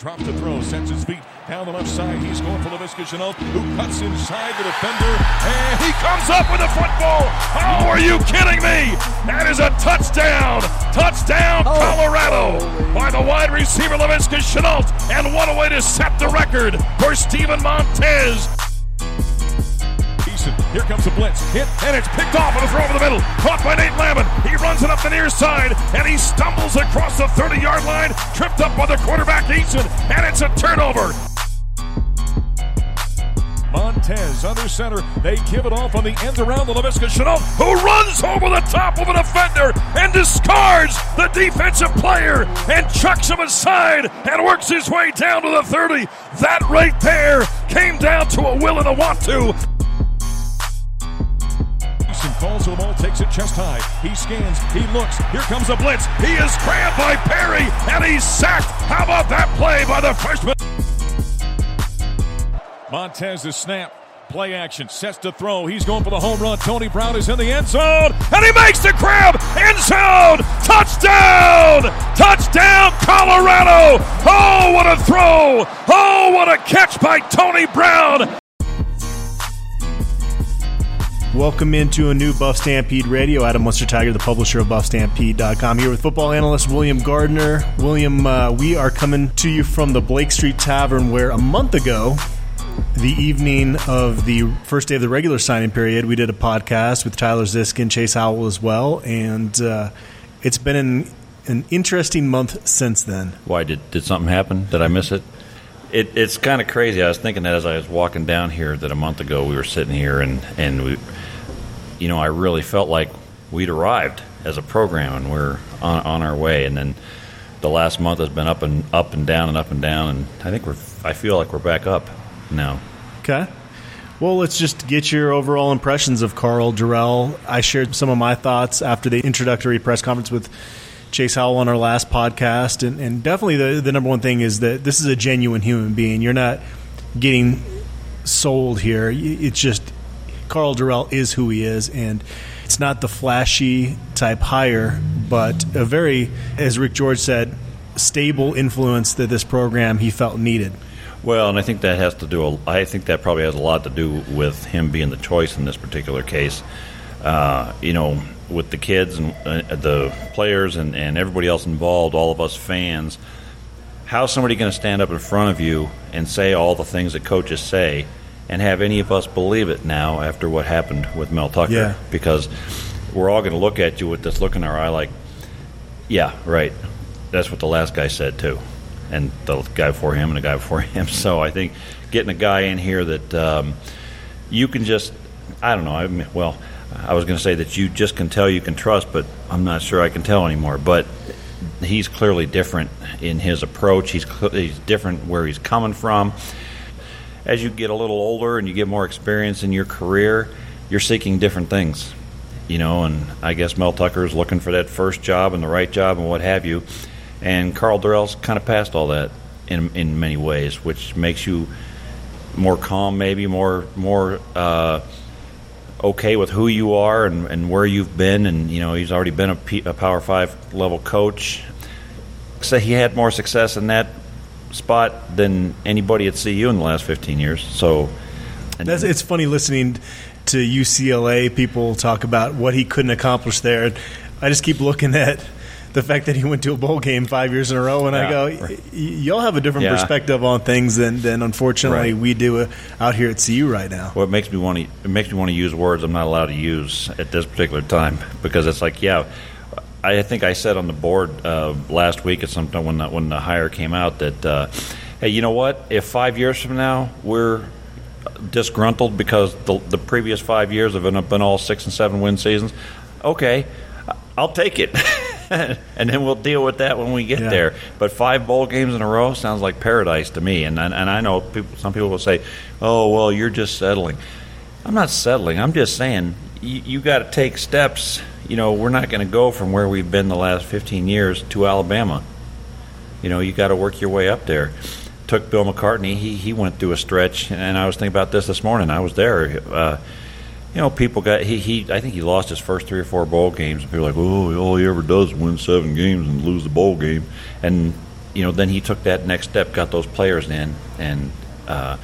Drops to throw, sets his feet down the left side. He's going for Laviska Shenault, who cuts inside the defender, and he comes up with a football. Oh, are you kidding me? That is a touchdown! Touchdown, oh. Colorado, by the wide receiver Laviska Shenault, and what a way to set the record for Steven Montez. Here comes the blitz. Hit, and it's picked off on a throw over the middle. Caught by Nate Landman. He runs it up the near side, and he stumbles across the 30 yard line. Tripped up by the quarterback, Eason, and it's a turnover. Montez under center. They give it off on the end around the Laviska Shenault, who runs over the top of a defender and discards the defensive player and chucks him aside and works his way down to the 30. That right there came down to a will and a want to. Jackson falls to the ball, takes it chest high. He scans, he looks. Here comes a blitz. He is grabbed by Perry, and he's sacked. How about that play by the freshman? Montez is snap. Play action, sets to throw. He's going for the home run. Tony Brown is in the end zone, and he makes the grab. End zone, touchdown, touchdown, Colorado. Oh, what a throw! Oh, what a catch by Tony Brown. Welcome into a new Buff Stampede Radio. Adam Munsterteiger, the publisher of BuffStampede.com, here with football analyst William Gardner. William, uh, we are coming to you from the Blake Street Tavern, where a month ago, the evening of the first day of the regular signing period, we did a podcast with Tyler Ziskin, Chase Howell as well, and uh, it's been an, an interesting month since then. Why did did something happen? Did I miss it? It, it's kind of crazy. I was thinking that as I was walking down here that a month ago we were sitting here and, and we you know, I really felt like we'd arrived as a program and we're on, on our way. And then the last month has been up and up and down and up and down, and I think we're I feel like we're back up now. Okay. Well, let's just get your overall impressions of Karl Dorrell. I shared some of my thoughts after the introductory press conference with Chase Howell on our last podcast, and, and definitely the, the number one thing is that this is a genuine human being. You're not getting sold here. It's just Karl Dorrell is who he is, and it's not the flashy type hire, but a very, as Rick George said, stable influence that this program he felt needed. Well, and I think that has to do. I think that probably has a lot to do with him being the choice in this particular case. Uh, you know, with the kids and uh, the players and, and everybody else involved, all of us fans. How's somebody going to stand up in front of you and say all the things that coaches say and have any of us believe it now after what happened with Mel Tucker. Yeah. Because we're all going to look at you with this look in our eye like, yeah, right. That's what the last guy said too, and the guy before him and the guy before him. So I think getting a guy in here that um, you can just, I don't know. I mean, well, I was going to say that you just can tell you can trust, but I'm not sure I can tell anymore. But he's clearly different in his approach. He's he's different where he's coming from as you get a little older and you get more experience in your career, you're seeking different things. You know, and I guess Mel Tucker is looking for that first job and the right job and what have you. And Karl Dorrell's kind of past all that in in many ways, which makes you more calm, maybe more more uh, okay with who you are and, and where you've been. And you know, he's already been a, P, a Power Five level coach. So he had more success in that spot than anybody at CU in the last 15 years. So it's funny listening to UCLA people talk about what he couldn't accomplish there. I just keep looking at the fact that he went to a bowl game five years in a row, and yeah, I go, right. y'all have a different yeah. perspective on things than, than unfortunately right. we do uh, out here at CU right now. Well, it makes me want to it makes me want to use words I'm not allowed to use at this particular time because it's like, yeah, I think I said on the board uh, last week at some time when the, when the hire came out that, uh, hey, you know what? If five years from now we're disgruntled because the, the previous five years have been, been all six and seven win seasons, okay, I'll take it. and then we'll deal with that when we get yeah. there. But five bowl games in a row sounds like paradise to me. And and, and I know people, some people will say, "Oh, well, you're just settling." I'm not settling. I'm just saying you, you got to take steps you know, we're not going to go from where we've been the last 15 years to Alabama. You know, you got to work your way up there. Took Bill McCartney. He he went through a stretch, and I was thinking about this this morning. I was there. Uh, you know, people got he he. I think he lost his first three or four bowl games, and people were like, "Oh, all he ever does is win seven games and lose the bowl game." And you know, then he took that next step, got those players in, and uh,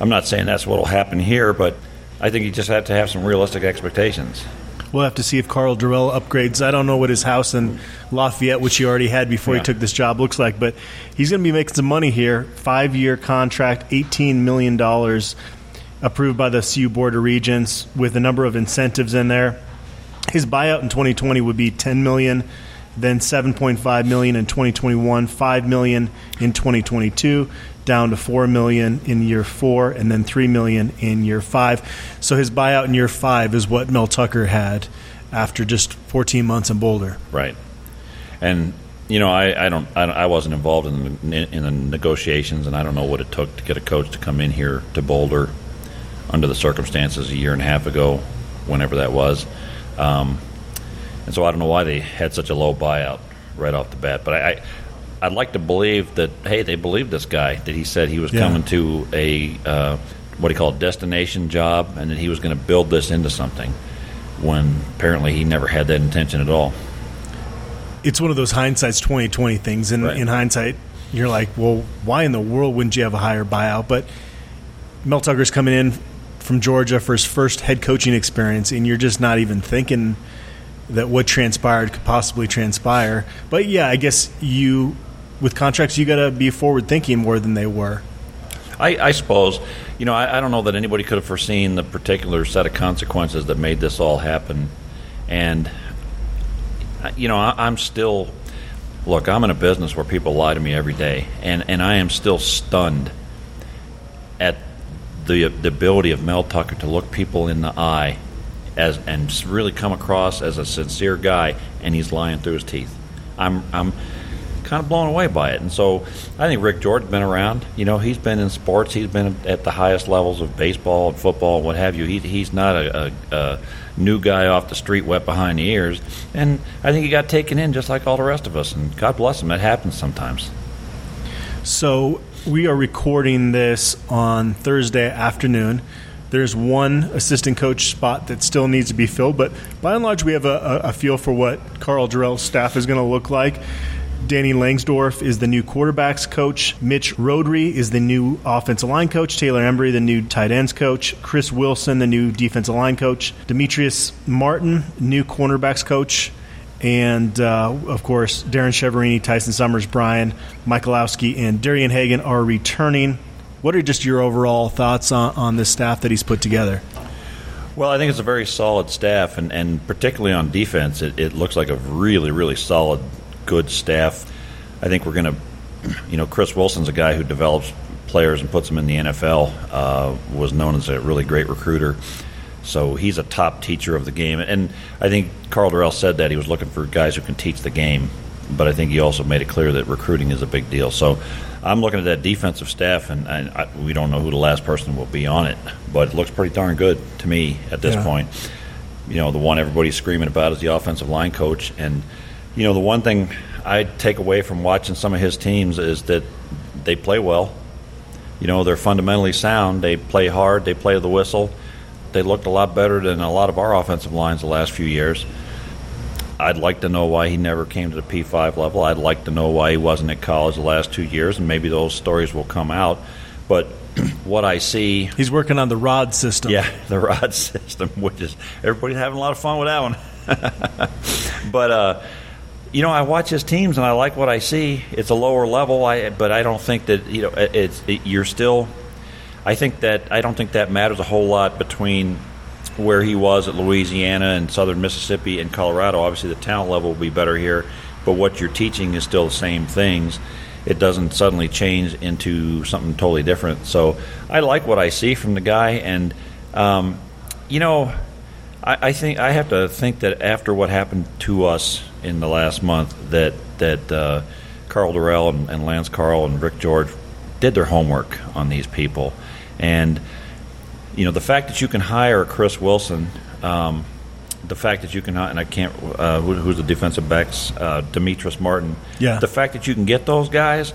I'm not saying that's what will happen here, but I think you just have to have some realistic expectations. We'll have to see if Karl Dorrell upgrades. I don't know what his house in Lafayette, which he already had before Yeah. he took this job, looks like, but he's going to be making some money here. Five year contract, $18 million approved by the CU Board of Regents with a number of incentives in there. His buyout in 2020 would be 10 million, then 7.5 million in 2021, 5 million in 2022, down to 4 million in year 4 and then 3 million in year 5. So his buyout in year 5 is what Mel Tucker had after just 14 months in Boulder. Right. And you know, I, I don't, I, wasn't involved in the, in the negotiations, and I don't know what it took to get a coach to come in here to Boulder under the circumstances a year and a half ago, whenever that was. Um, and so I don't know why they had such a low buyout right off the bat. But I, I I'd like to believe that hey, they believed this guy that he said he was Yeah. coming to a uh, what he called call destination job, and that he was going to build this into something. When apparently he never had that intention at all. it's one of those hindsight's 2020 things. And Right. in hindsight, you're like, well, why in the world wouldn't you have a higher buyout? But Mel Tucker's coming in from Georgia for his first head coaching experience, and you're just not even thinking that what transpired could possibly transpire. But yeah, I guess you, with contracts, you got to be forward thinking more than they were. I, I suppose, you know, I, I don't know that anybody could have foreseen the particular set of consequences that made this all happen. And, you know, I, I'm still, look, I'm in a business where people lie to me every day, and, and I am still stunned at the, the ability of Mel Tucker to look people in the eye as and really come across as a sincere guy, and he's lying through his teeth. I'm, I'm kind of blown away by it. And so I think Rick Jordan's been around. You know, he's been in sports. He's been at the highest levels of baseball and football what have you. He, he's not a, a, a new guy off the street wet behind the ears. And I think he got taken in just like all the rest of us. And God bless him. That happens sometimes. So we are recording this on Thursday afternoon. There's one assistant coach spot that still needs to be filled, but by and large, we have a, a, feel for what Karl Dorrell's staff is going to look like. Danny Langsdorf is the new quarterbacks coach. Mitch Rodrigue is the new offensive line coach. Taylor Embree, the new tight ends coach. Chris Wilson, the new defensive line coach. Demetrice Martin, new cornerbacks coach and uh, of course Darrin Chiaverini, Tyson Summers, Brian Michalowski, and Darian Hagan are returning. What are just your overall thoughts on, on this staff that he's put together? Well, I think it's a very solid staff, and, and particularly on defense, it, it looks like a really, really solid, good staff. I think we're going to, you know, Chris Wilson's a guy who develops players and puts them in the NFL, uh, was known as a really great recruiter. So he's a top teacher of the game. And I think Karl Dorrell said that he was looking for guys who can teach the game, but I think he also made it clear that recruiting is a big deal. So I'm looking at that defensive staff, and, and I, we don't know who the last person will be on it, but it looks pretty darn good to me at this Yeah. point. You know, the one everybody's screaming about is the offensive line coach. And, you know, the one thing I take away from watching some of his teams is that they play well. You know, they're fundamentally sound. They play hard. They play the whistle. They looked a lot better than a lot of our offensive lines the last few years. I'd like to know why he never came to the P5 level. I'd like to know why he wasn't at college the last two years, and maybe those stories will come out. But what I see He's working on the rod system. yeah, the rod system, which is everybody's having a lot of fun with that one. but uh, you know, I watch his teams and I like what I see. It's a lower level, I, but I don't think that you know it's it, you're still. I think that I don't think that matters a whole lot between where he was at Louisiana and Southern Mississippi and Colorado. Obviously, the talent level will be better here, but what you're teaching is still the same things. It doesn't suddenly change into something totally different. So I like what I see from the guy, and um, you know, I, I think I have to think that after what happened to us in the last month, that that uh, Karl Dorrell and, and Lance Carl and Rick George did their homework on these people, and you know the fact that you can hire Chris Wilson, um, the fact that you can and I can't uh, who, who's the defensive backs uh, Demetrice Martin, Yeah. the fact that you can get those guys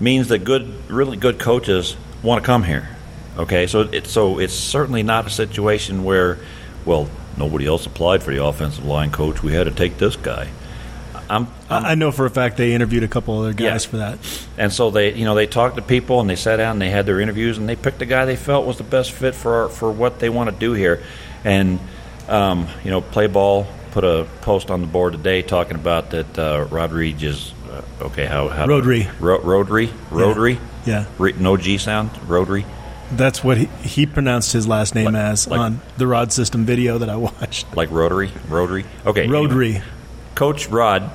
means that good, really good coaches want to come here. Okay, so it's so it's certainly not a situation where, well, nobody else applied for the offensive line coach. We had to take this guy. I'm, I'm I know for a fact they interviewed a couple other guys Yeah. for that. And so they, you know, they talked to people and they sat down and they had their interviews and they picked the guy they felt was the best fit for for what they want to do here. And um, you know, play ball put a post on the board today talking about that uh, Rodriguez. Uh, okay, how how Rodri. Ro- Rodri, Rodri, Yeah. Re- no G sound, Rodri. That's what he, he pronounced his last name Like- as like- on the Rod System video that I watched. Like Rotary, Rotary. Okay, anyway. Coach Rod,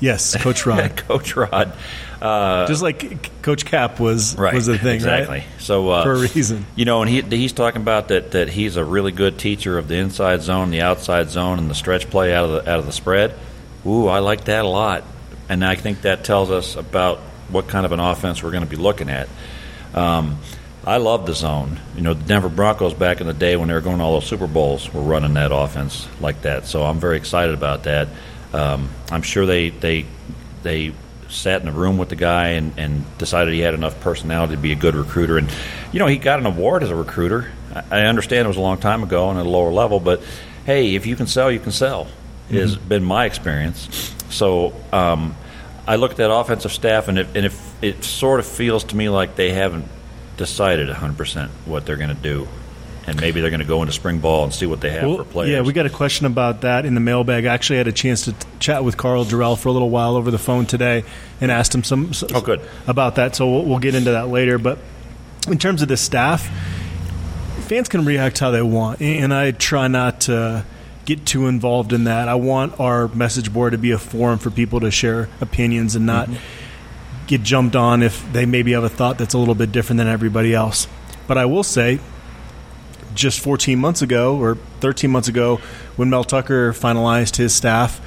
Yes, Coach Rod. Coach Rod. Uh, Just like Coach Cap was right, was the thing, exactly. right? So uh, For a reason. You know, and he he's talking about that that he's a really good teacher of the inside zone, the outside zone, and the stretch play out of the out of the spread. Ooh, I like that a lot, and I think that tells us about what kind of an offense we're going to be looking at. Um, I love the zone. You know, the Denver Broncos back in the day when they were going to all those Super Bowls were running that offense like that. So I'm very excited about that. Um, I'm sure they they they sat in a room with the guy and, and decided he had enough personality to be a good recruiter. And you know, he got an award as a recruiter. I I understand it was a long time ago and at a lower level, but hey, if you can sell, you can sell. Has been my experience. So um, I look at that offensive staff, and, if, and if it sort of feels to me like they haven't decided 100% what they're going to do. And maybe they're going to go into spring ball and see what they have Well, for players. Yeah, we got a question about that in the mailbag. I actually had a chance to t- chat with Karl Dorrell for a little while over the phone today and asked him some Oh, good. about that. So we'll, we'll get into that later. But in terms of the staff, fans can react how they want, and I try not to get too involved in that. I want our message board to be a forum for people to share opinions and not mm-hmm. get jumped on if they maybe have a thought that's a little bit different than everybody else. But I will say, just 14 months ago or 13 months ago, when Mel Tucker finalized his staff,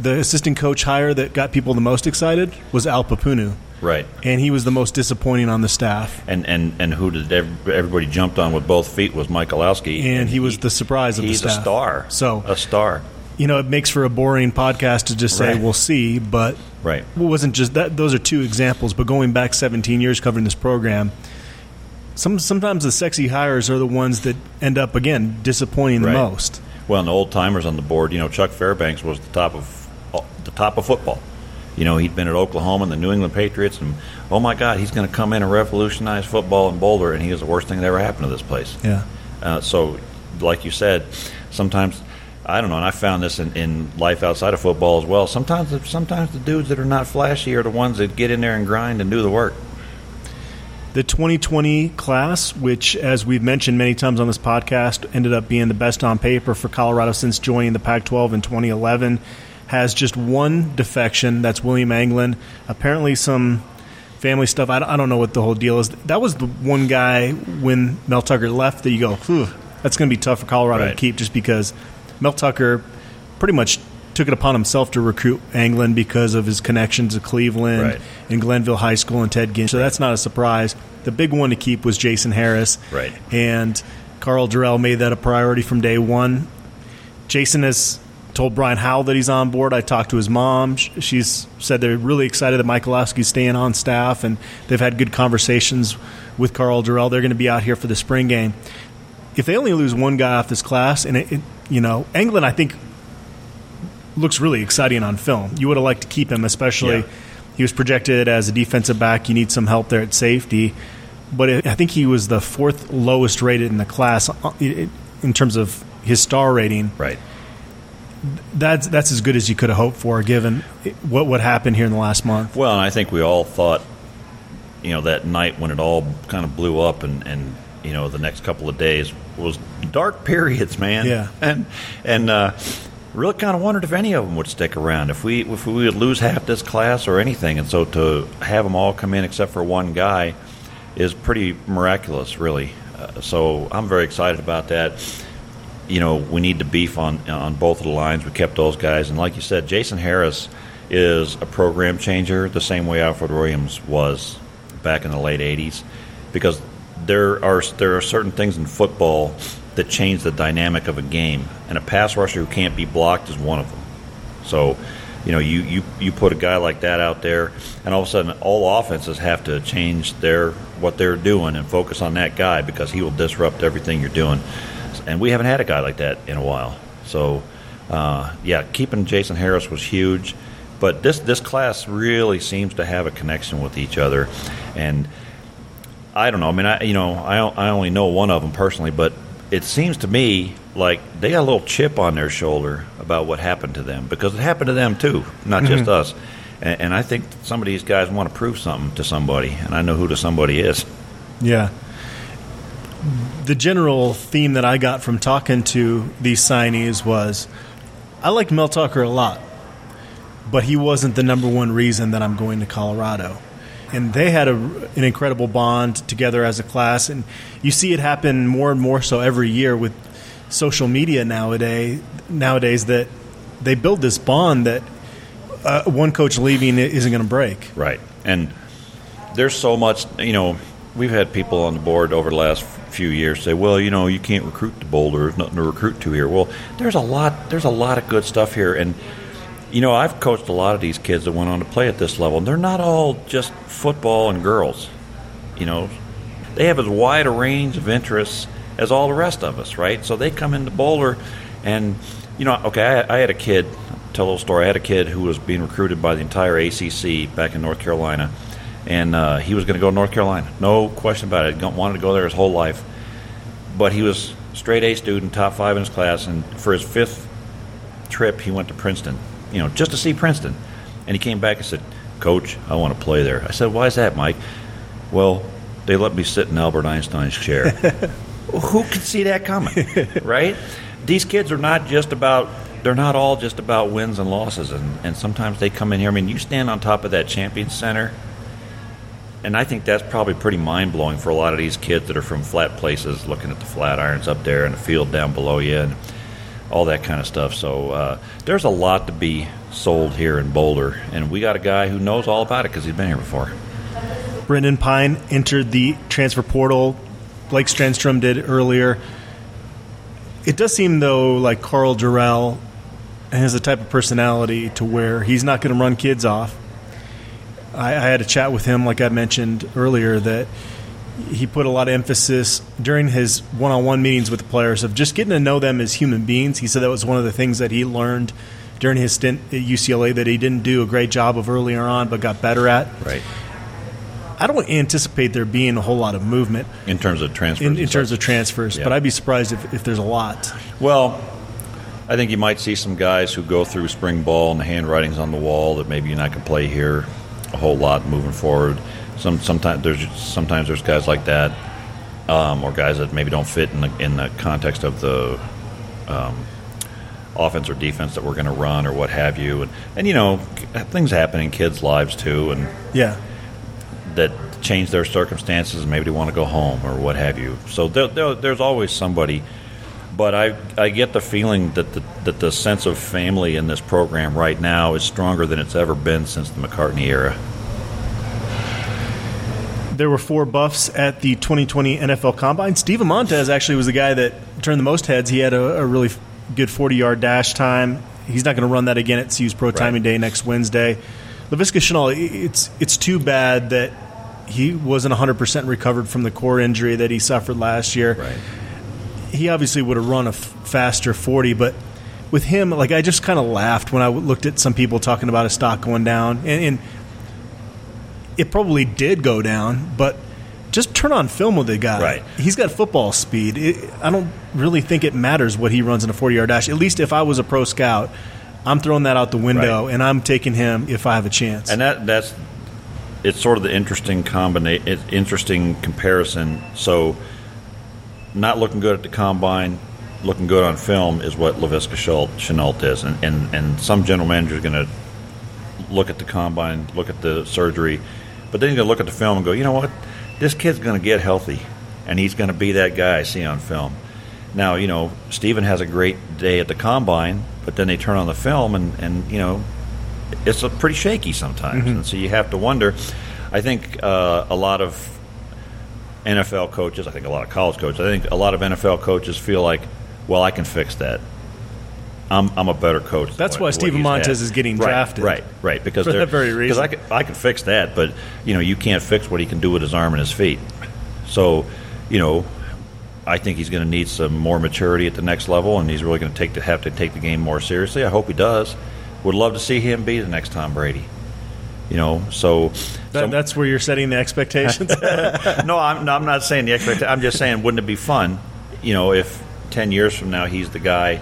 the assistant coach hire that got people the most excited was Al Pupunu. right. And he was the most disappointing on the staff. And, and, and who did everybody jumped on with both feet was Michalowski. And he was the surprise of the he's staff. a star. So- a star. You know, it makes for a boring podcast to just say, Right. we'll see, but Right. it wasn't just that. Those are two examples, but going back 17 years covering this program, some sometimes the sexy hires are the ones that end up, again, disappointing Right. the most. Well, and the old timers on the board, you know, Chuck Fairbanks was the top of the top of football. You know, he'd been at Oklahoma and the New England Patriots, and oh my God, he's going to come in and revolutionize football in Boulder, and he was the worst thing that ever happened to this place. Yeah. Uh, so, like you said, sometimes I don't know, and I found this in, in life outside of football as well. Sometimes, sometimes the dudes that are not flashy are the ones that get in there and grind and do the work. The 2020 class, which, as we've mentioned many times on this podcast, ended up being the best on paper for Colorado since joining the Pac 12 in 2011, has just one defection. That's William Anglin. Apparently, some family stuff. I don't, I don't know what the whole deal is. That was the one guy when Mel Tucker left that you go, that's going to be tough for Colorado to keep just because Mel Tucker pretty much took it upon himself to recruit Anglin because of his connections to Cleveland Right. and Glenville High School and Ted Ginn. So that's not a surprise. The big one to keep was Jason Harris. Right. And Karl Dorrell made that a priority from day one. Jason has told Brian Howell that he's on board. I talked to his mom. Sh- She's said they're really excited that Michalowski's staying on staff, and they've had good conversations with Karl Dorrell. They're going to be out here for the spring game. If they only lose one guy off this class, and it, it, you know, Anglin, I think looks really exciting on film. You would have liked to keep him, especially Yeah. he was projected as a defensive back. You need some help there at safety, but it, I think he was the fourth lowest rated in the class uh, in terms of his star rating. Right. That's that's as good as you could have hoped for, given what what happened here in the last month. Well, and I think we all thought, you know, that night when it all kind of blew up and, and you know, the next couple of days was dark periods, man. Yeah. And, and, uh, really kind of wondered if any of them would stick around, if we, if we would lose half this class or anything. And so to have them all come in except for one guy is pretty miraculous, really. Uh, so I'm very excited about that you know, we need to beef on on both of the lines. We kept those guys, and like you said, Jason Harris is a program changer, the same way Alfred Williams was back in the late '80s, because there are there are certain things in football that change the dynamic of a game, and a pass rusher who can't be blocked is one of them. So, you know, you, you, you put a guy like that out there, and all of a sudden, all offenses have to change their what they're doing and focus on that guy because he will disrupt everything you're doing. And we haven't had a guy like that in a while. So, uh, yeah, keeping Jason Harris was huge. But this this class really seems to have a connection with each other, and I don't know. I mean, I you know I I only know one of them personally, but it seems to me like they got a little chip on their shoulder about what happened to them because it happened to them too, not just mm-hmm. us. And, and I think some of these guys want to prove something to somebody, and I know who the somebody is. Yeah. The general theme that I got from talking to these signees was I like Mel Tucker a lot, but he wasn't the number one reason that I'm going to Colorado. And they had a, an incredible bond together as a class, and you see it happen more and more so every year with social media nowadays. Nowadays, that they build this bond that uh, one coach leaving isn't going to break. Right. And there's so much, you know, we've had people on the board over the last few years say, "Well, you know, you can't recruit to Boulder. There's nothing to recruit to here." Well, there's a lot. There's a lot of good stuff here, and you know, I've coached a lot of these kids that went on to play at this level, and they're not all just football and girls. You know, they have as wide a range of interests as all the rest of us, right? So they come into Boulder, and you know, okay, I, I had a kid. Tell a little story. I had a kid who was being recruited by the entire ACC back in North Carolina and uh, he was going to go to North Carolina. No question about it. He Wanted to go there his whole life, but he was straight A student, top five in his class, and for his fifth trip, he went to Princeton. You know, just to see Princeton, and he came back and said, "Coach, I want to play there." I said, "Why is that, Mike?" Well, they let me sit in Albert Einstein's chair. Who could see that coming, right? These kids are not just about they're not all just about wins and losses and, and sometimes they come in here. I mean, you stand on top of that champion center and I think that's probably pretty mind blowing for a lot of these kids that are from flat places, looking at the Flatirons up there and the field down below you, and all that kind of stuff. So uh, there's a lot to be sold here in Boulder, and we got a guy who knows all about it because he's been here before. Brendan Pine entered the transfer portal. Blake Stenstrom did earlier. It does seem though like Karl Dorrell has a type of personality to where he's not going to run kids off I, I had a chat with him, like I mentioned earlier, that he put a lot of emphasis during his one-on-one meetings with the players of just getting to know them as human beings. He said that was one of the things that he learned during his stint at UCLA that he didn't do a great job of earlier on, but got better at. Right. I don't anticipate there being a whole lot of movement in terms of transfers. In, in terms of transfers, yeah. but I'd be surprised if, if there's a lot. Well, I think you might see some guys who go through spring ball and the handwriting's on the wall that maybe you're not going to play here a whole lot moving forward. Some sometimes there's sometimes there's guys like that, um, or guys that maybe don't fit in the in the context of the um, offense or defense that we're going to run or what have you. And and you know things happen in kids' lives too, and yeah, that change their circumstances and maybe they want to go home or what have you. So there, there, there's always somebody but I, I get the feeling that the, that the sense of family in this program right now is stronger than it's ever been since the McCartney era. There were four buffs at the 2020 NFL Combine. Steven Montez actually was the guy that turned the most heads. He had a, a really good 40 yard dash time. He's not going to run that again at CU's Pro Timing. Day next Wednesday. Laviska Shenault, it's, it's too bad that he wasn't 100% recovered from the core injury that he suffered last year. Right he obviously would have run a f- faster 40, but with him, like I just kind of laughed when I looked at some people talking about his stock going down, and, and it probably did go down, but just turn on film with the guy. Right. He's got football speed. It, I don't really think it matters what he runs in a 40 yard dash. At least if I was a pro scout, I'm throwing that out the window right. and I'm taking him if I have a chance. And that that's it's sort of the interesting combination, interesting comparison. So not looking good at the combine, looking good on film is what Laviska Shenault is. And, and, and some general manager is going to look at the combine, look at the surgery, but then he's going to look at the film and go, you know what? This kid's going to get healthy, and he's going to be that guy I see on film. Now, you know, Steven has a great day at the combine, but then they turn on the film, and, and you know, it's pretty shaky sometimes. Mm-hmm. And so you have to wonder. I think uh, a lot of NFL coaches, I think a lot of college coaches, I think a lot of NFL coaches feel like, well, I can fix that. I'm, I'm a better coach. That's why Steven Montez had. is getting right, drafted. Right, right. Because for that very reason. Because I can, I can fix that, but you know you can't fix what he can do with his arm and his feet. So, you know, I think he's going to need some more maturity at the next level, and he's really going to take to have to take the game more seriously. I hope he does. Would love to see him be the next Tom Brady. You know, so, that, so that's where you're setting the expectations. no, I'm, no, I'm not saying the expectation. I'm just saying, wouldn't it be fun, you know, if ten years from now he's the guy,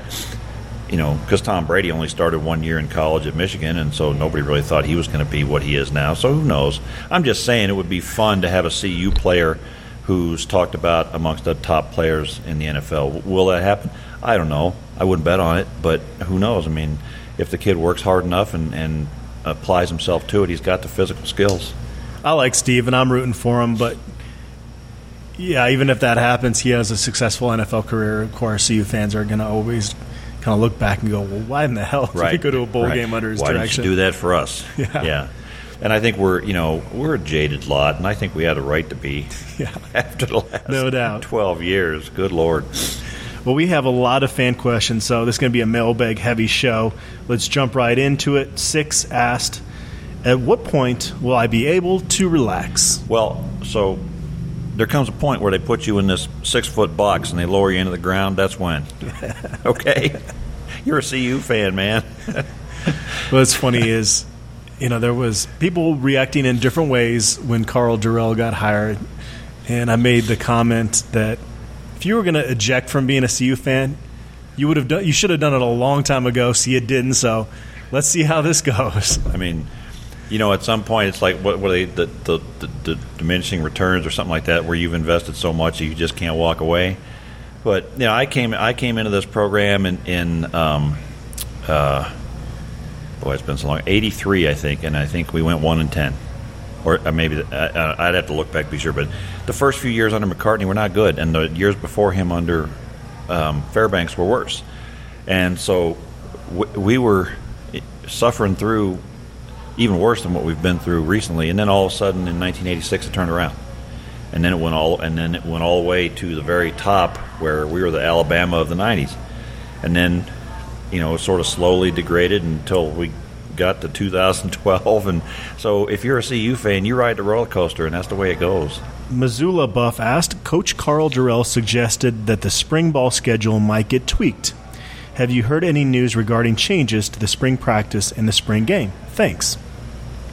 you know, because Tom Brady only started one year in college at Michigan, and so nobody really thought he was going to be what he is now. So who knows? I'm just saying it would be fun to have a CU player who's talked about amongst the top players in the NFL. Will that happen? I don't know. I wouldn't bet on it, but who knows? I mean, if the kid works hard enough and, and applies himself to it, he's got the physical skills. I like Steve, and I'm rooting for him, but yeah, even if that happens, he has a successful NFL career. Of course, CU fans are going to always kind of look back and go, "Well, why in the hell did right. he go to a bowl right. game under his why direction?" Why did you do that for us? Yeah. yeah. And I think we're, you know, we're a jaded lot, and I think we had a right to be yeah. after the last no doubt. 12 years. Good Lord. Well, we have a lot of fan questions, so this is going to be a mailbag heavy show. Let's jump right into it. Six asked, At what point will I be able to relax? Well, so there comes a point where they put you in this six foot box and they lower you into the ground. That's when. okay? You're a CU fan, man. What's funny is, you know, there was people reacting in different ways when Karl Dorrell got hired, and I made the comment that if you were going to eject from being a CU fan, you would have done. You should have done it a long time ago. See, it didn't. So, let's see how this goes. I mean, you know, at some point, it's like what were they the, the, the, the diminishing returns or something like that, where you've invested so much you just can't walk away. But you know, I came I came into this program in, in um, uh, boy, it's been so long. Eighty three, I think, and I think we went one and ten, or uh, maybe uh, I'd have to look back to be sure. But the first few years under McCartney were not good, and the years before him under um, Fairbanks were worse. And so w- we were suffering through even worse than what we've been through recently. And then all of a sudden, in 1986, it turned around, and then it went all and then it went all the way to the very top where we were the Alabama of the 90s, and then you know sort of slowly degraded until we got to 2012. And so, if you're a CU fan, you ride the roller coaster, and that's the way it goes. Missoula Buff asked, Coach Karl Dorrell suggested that the spring ball schedule might get tweaked. Have you heard any news regarding changes to the spring practice and the spring game? Thanks.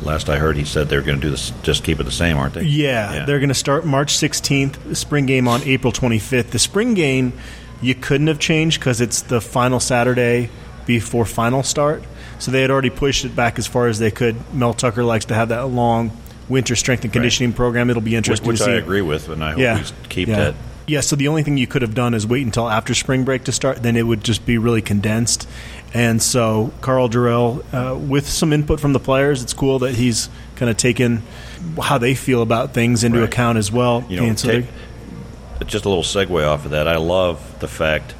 Last I heard, he said they're going to do this, just keep it the same, aren't they? Yeah, Yeah. they're going to start March 16th, the spring game on April 25th. The spring game you couldn't have changed because it's the final Saturday before final start. So they had already pushed it back as far as they could. Mel Tucker likes to have that long winter strength and conditioning program. It'll be Which, interesting which to I agree with, and I hope Yeah, we keep yeah. that. Yeah, so the only thing you could have done is wait until after spring break to start. Then it would just be really condensed. And so Karl Dorrell, uh, with some input from the players, it's cool that he's kind of taken how they feel about things into Right. account as well. You know, take, just a little segue off of that. I love the fact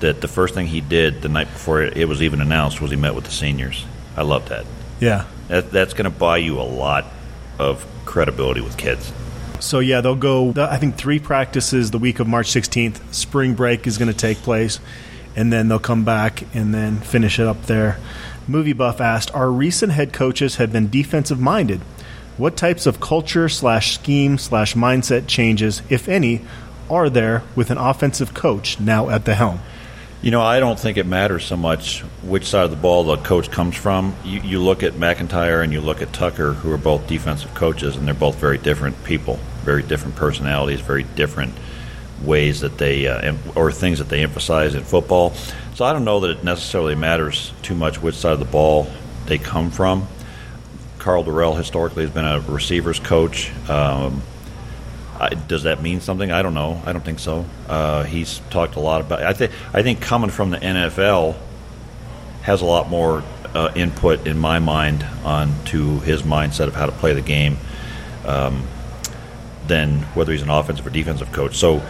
that the first thing he did the night before it, was even announced was he met with the seniors. I love that. yeah. that that's going to buy you a lot of credibility with kids. So yeah, they'll go. I think three practices the week of March 16th. Spring break is going to take place, and then they'll come back and then finish it up there. Movie buff asked: Our recent head coaches have been defensive minded. What types of culture slash scheme slash mindset changes, if any, are there with an offensive coach now at the helm? You know, I don't think it matters so much which side of the ball the coach comes from. You, you look at MacIntyre and you look at Tucker, who are both defensive coaches, and they're both very different people, very different personalities, very different ways that they uh, or things that they emphasize in football. So I don't know that it necessarily matters too much which side of the ball they come from. Karl Dorrell historically has been a receivers coach. Um, I, does that mean something? I don't know. I don't think so. Uh, he's talked a lot about. I think. I think coming from the NFL has a lot more uh, input in my mind on to his mindset of how to play the game um, than whether he's an offensive or defensive coach. So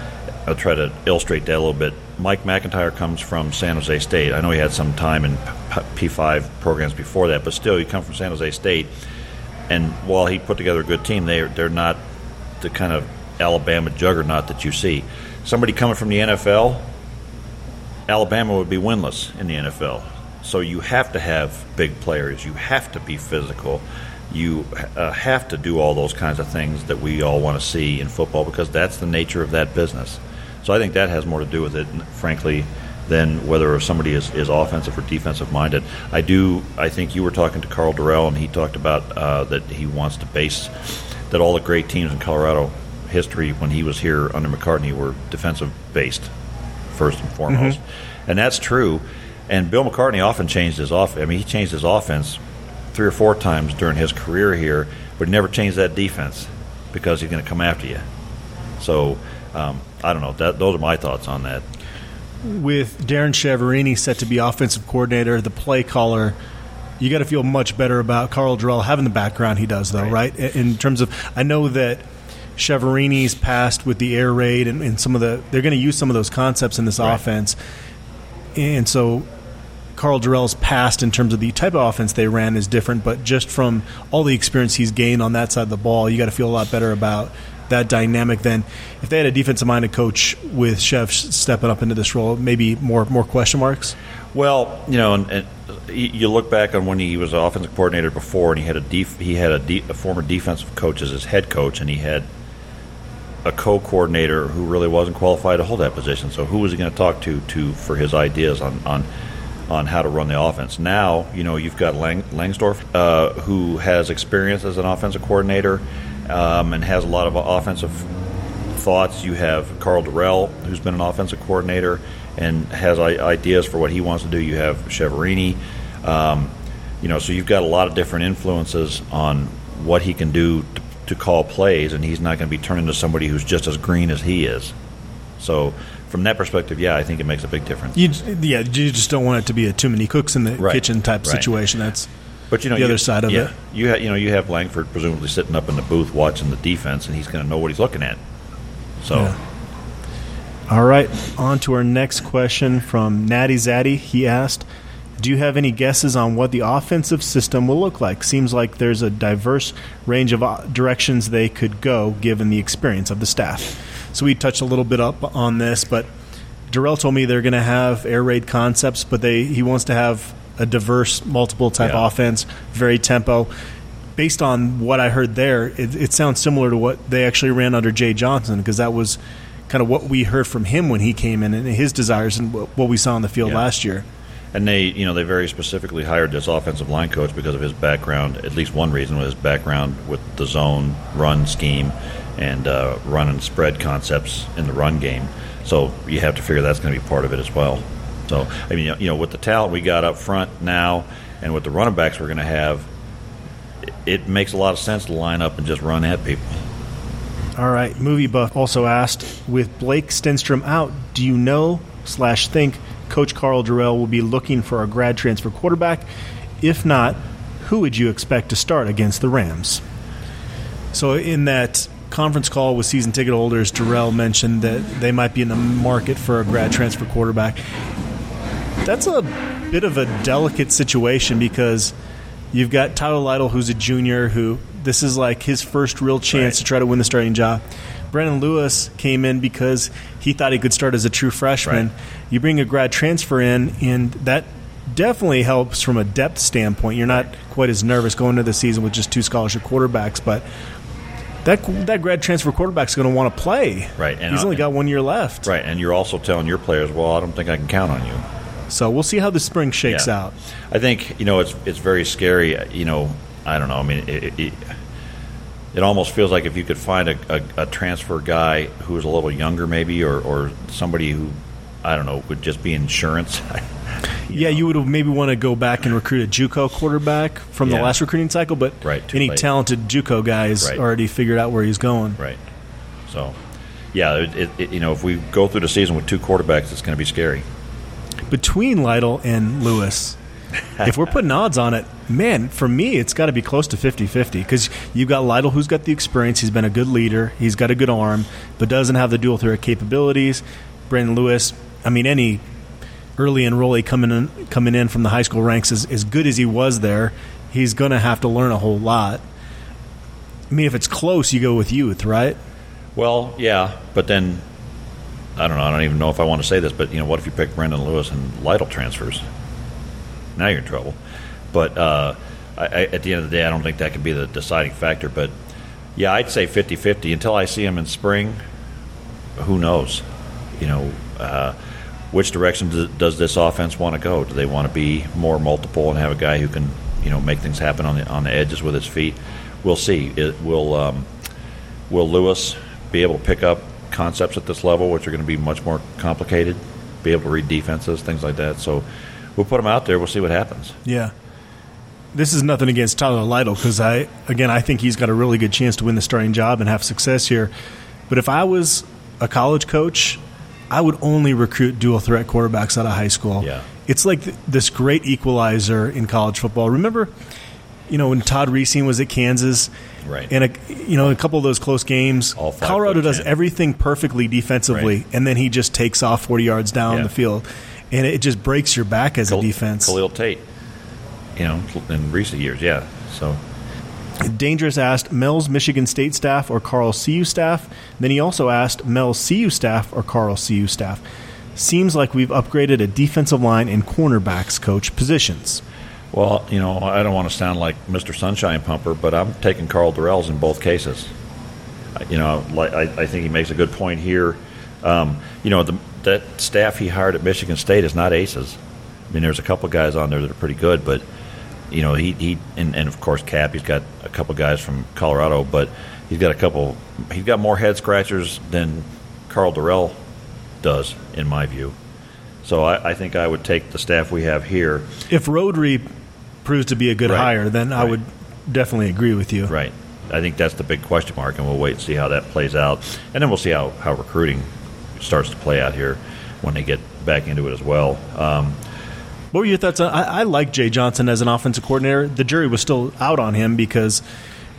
I'll try to illustrate that a little bit. Mike MacIntyre comes from San Jose State. I know he had some time in P- P5 programs before that, but still, he come from San Jose State. And while he put together a good team, they they're not the kind of Alabama juggernaut that you see. Somebody coming from the NFL, Alabama would be winless in the NFL. So you have to have big players. You have to be physical. You uh, have to do all those kinds of things that we all want to see in football because that's the nature of that business. So I think that has more to do with it. Frankly, than whether somebody is, is offensive or defensive minded. I do. I think you were talking to Karl Dorrell, and he talked about uh, that he wants to base that all the great teams in Colorado history when he was here under McCartney were defensive based first and foremost, mm-hmm. and that's true. And Bill McCartney often changed his off. I mean, he changed his offense three or four times during his career here, but he never changed that defense because he's going to come after you. So um, I don't know. That, those are my thoughts on that. With Darrin Chiaverini set to be offensive coordinator, the play caller, you got to feel much better about Karl Dorrell having the background he does, though, right? right? In terms of, I know that Chiaverini's past with the air raid and, and some of the, they're going to use some of those concepts in this right. offense, and so Karl Dorrell's past in terms of the type of offense they ran is different, but just from all the experience he's gained on that side of the ball, you got to feel a lot better about that dynamic then if they had a defensive minded coach with Chev stepping up into this role. Maybe more more question marks. Well, you know, and, and you look back on when he was offensive coordinator before, and he had a def- he had a, de- a former defensive coach as his head coach, and he had a co-coordinator who really wasn't qualified to hold that position. So who was he going to talk to to for his ideas on on on how to run the offense. Now, you know, you've got Lang- Langsdorf, uh, who has experience as an offensive coordinator um, and has a lot of offensive thoughts. You have Karl Dorrell, who's been an offensive coordinator and has ideas for what he wants to do. You have Chiaverini. Um, you know, so you've got a lot of different influences on what he can do to, to call plays, and he's not going to be turning to somebody who's just as green as he is. So from that perspective, yeah, I think it makes a big difference. You, yeah, you just don't want it to be a too many cooks in the right. kitchen type right. situation. That's but you know the you, other side of yeah, it. You ha- you know you have Langford presumably sitting up in the booth watching the defense, and he's going to know what he's looking at. So. Yeah. All right, on to our next question from Natty Zaddy. He asked, "Do you have any guesses on what the offensive system will look like? Seems like there's a diverse range of uh, directions they could go, given the experience of the staff." So we touched a little bit up on this, but Dorrell told me they're going to have air raid concepts, but they he wants to have a diverse, multiple type yeah. offense, very tempo. Based on what I heard there, it, it sounds similar to what they actually ran under Jay Johnson because that was kind of what we heard from him when he came in and his desires and what we saw on the field yeah. last year. And they, you know, they very specifically hired this offensive line coach because of his background. At least one reason was his background with the zone run scheme and uh, run and spread concepts in the run game. So you have to figure that's going to be part of it as well. So I mean, you know, with the talent we got up front now, and with the running backs we're going to have, it makes a lot of sense to line up and just run at people. All right, movie buff also asked: With Blake Stenstrom out, do you know slash think Coach Karl Dorrell will be looking for a grad transfer quarterback? If not, who would you expect to start against the Rams? So in that conference call with season ticket holders, Dorrell mentioned that they might be in the market for a grad transfer quarterback. That's a bit of a delicate situation because you've got Tyler Lytle, who's a junior, who this is like his first real chance right. to try to win the starting job. Brendon Lewis came in because he thought he could start as a true freshman. Right. You bring a grad transfer in, and that definitely helps from a depth standpoint. You're not quite as nervous going into the season with just two scholarship quarterbacks, but that that grad transfer quarterback's going to want to play. Right, and he's only got one year left. Right, and you're also telling your players, "Well, I don't think I can count on you." So we'll see how the spring shakes yeah. out. I think you know it's it's very scary. You know, I don't know. I mean, it, it, it almost feels like if you could find a, a, a transfer guy who is a little younger, maybe, or or somebody who I don't know would just be insurance. You yeah, know. you would maybe want to go back and recruit a JUCO quarterback from yeah. the last recruiting cycle, but right, any late. talented JUCO guy has right. already figured out where he's going. Right. So, yeah, it, it, you know, if we go through the season with two quarterbacks, it's going to be scary. Between Lytle and Lewis, if we're putting odds on it, man, for me, it's got to be close to 50 50 because you've got Lytle who's got the experience. He's been a good leader. He's got a good arm, but doesn't have the dual threat capabilities. Brendon Lewis, I mean, any early enrollee coming in coming in from the high school ranks is as good as he was there, he's going to have to learn a whole lot. I mean, if it's close, you go with youth, right? Well, yeah, but then I don't know. I don't even know if I want to say this, but you know, what if you pick Brendon Lewis and Lytle transfers? Now you're in trouble. But uh, I, I, at the end of the day, I don't think that could be the deciding factor. But yeah, I'd say 50-50 until I see him in spring. Who knows? You know. Uh, which direction does, does this offense want to go? Do they want to be more multiple and have a guy who can you know make things happen on the on the edges with his feet? We'll see. It will um, will Lewis be able to pick up concepts at this level, which are going to be much more complicated? Be able to read defenses, things like that. So we'll put them out there. We'll see what happens. Yeah. This is nothing against Tyler Lytle because I, again, I think he's got a really good chance to win the starting job and have success here. But if I was a college coach, I would only recruit dual threat quarterbacks out of high school. Yeah. It's like th- this great equalizer in college football. Remember, you know, when Todd Reesing was at Kansas, Right. And a, you know, a couple of those close games, Colorado does ten. everything perfectly defensively, Right. and then he just takes off forty yards down Yeah. the field, and it just breaks your back as a defense. Khalil Tate, you know, in recent years, yeah. So Dangerous asked Mel's Michigan State staff or Karl CU staff. Then he also asked Mel's CU staff or Karl CU staff. Seems like we've upgraded a defensive line and cornerbacks coach positions. Well, you know, I don't want to sound like Mr. Sunshine Pumper, but I'm taking Karl Dorrell's in both cases. You know, I, think he makes a good point here. Um, you know, the, that staff he hired at Michigan State is not aces. I mean, there's a couple guys on there that are pretty good, but you know, he, he and, and of course Cap, he's got a couple guys from Colorado, but he's got a couple. He's got more head scratchers than Karl Dorrell does, in my view. So I, I think I would take the staff we have here. If Rodri proves to be a good Right. hire, then I would definitely agree with you. Right. I think that's the big question mark, and we'll wait and see how that plays out. And then we'll see how, how recruiting starts to play out here when they get back into it as well. Um, What were your thoughts? On, I, I like Jay Johnson as an offensive coordinator. The jury was still out on him because,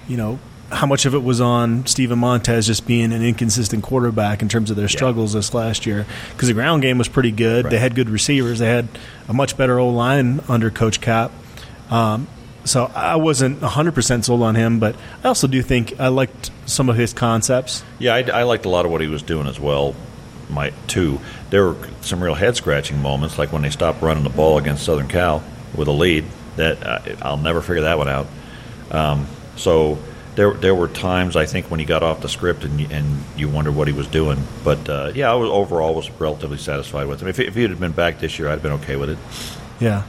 you know, how much of it was on Steven Montez just being an inconsistent quarterback in terms of their struggles this last year? Because the ground game was pretty good. They had good receivers. They had a much better O line under Coach Cap. Um, so I wasn't 100% sold on him, but I also do think I liked some of his concepts. yeah, I, I liked a lot of what he was doing as well. My too. There were some real head scratching moments, like when they stopped running the ball against Southern Cal with a lead. That uh, I'll never figure that one out. Um, so there there were times I think when he got off the script and you, and you wondered what he was doing. But uh, yeah, I was overall was relatively satisfied with him. If, if he had been back this year, I'd have been okay with it. Yeah.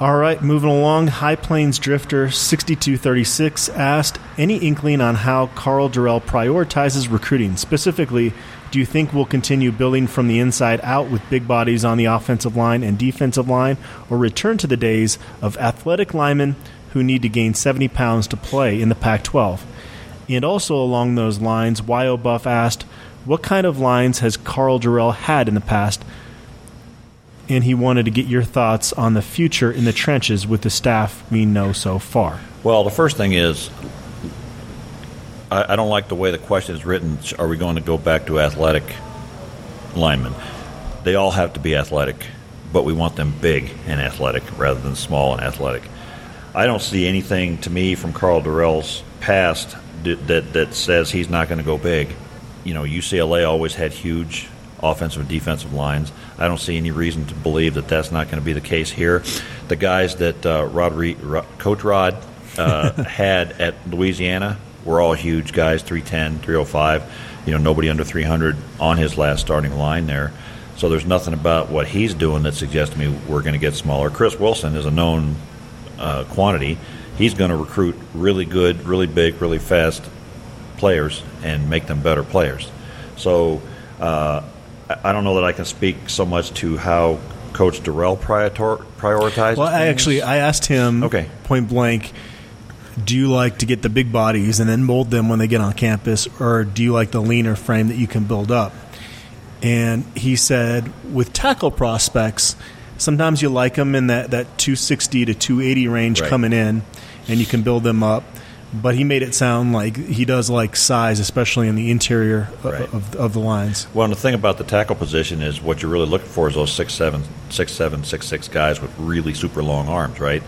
All right, moving along. High Plains Drifter 6236 asked any inkling on how Karl Dorrell prioritizes recruiting? Specifically, do you think we'll continue building from the inside out with big bodies on the offensive line and defensive line, or return to the days of athletic linemen who need to gain 70 pounds to play in the Pac 12? And also along those lines, Yo Buff asked, what kind of lines has Karl Dorrell had in the past? And he wanted to get your thoughts on the future in the trenches with the staff we know so far. Well, the first thing is, I, I don't like the way the question is written. Are we going to go back to athletic linemen? They all have to be athletic, but we want them big and athletic rather than small and athletic. I don't see anything to me from Karl Dorrell's past that that, that says he's not going to go big. You know, UCLA always had huge offensive and defensive lines. I don't see any reason to believe that that's not going to be the case here. The guys that uh, Rodri, Ro- Coach Rod uh, had at Louisiana were all huge guys 310, 305. You know, nobody under 300 on his last starting line there. So there's nothing about what he's doing that suggests to me we're going to get smaller. Chris Wilson is a known uh, quantity. He's going to recruit really good, really big, really fast players and make them better players. So uh, I don't know that I can speak so much to how Coach Dorrell prior- prioritizes. Well, I things. actually I asked him Okay. point blank, do you like to get the big bodies and then mold them when they get on campus, or do you like the leaner frame that you can build up? And he said, with tackle prospects, sometimes you like them in that, that 260 to 280 range Right. coming in, and you can build them up. But he made it sound like he does like size, especially in the interior Right. of, of the lines. Well, and the thing about the tackle position is what you're really looking for is those six seven, six seven, six six guys with really super long arms, right?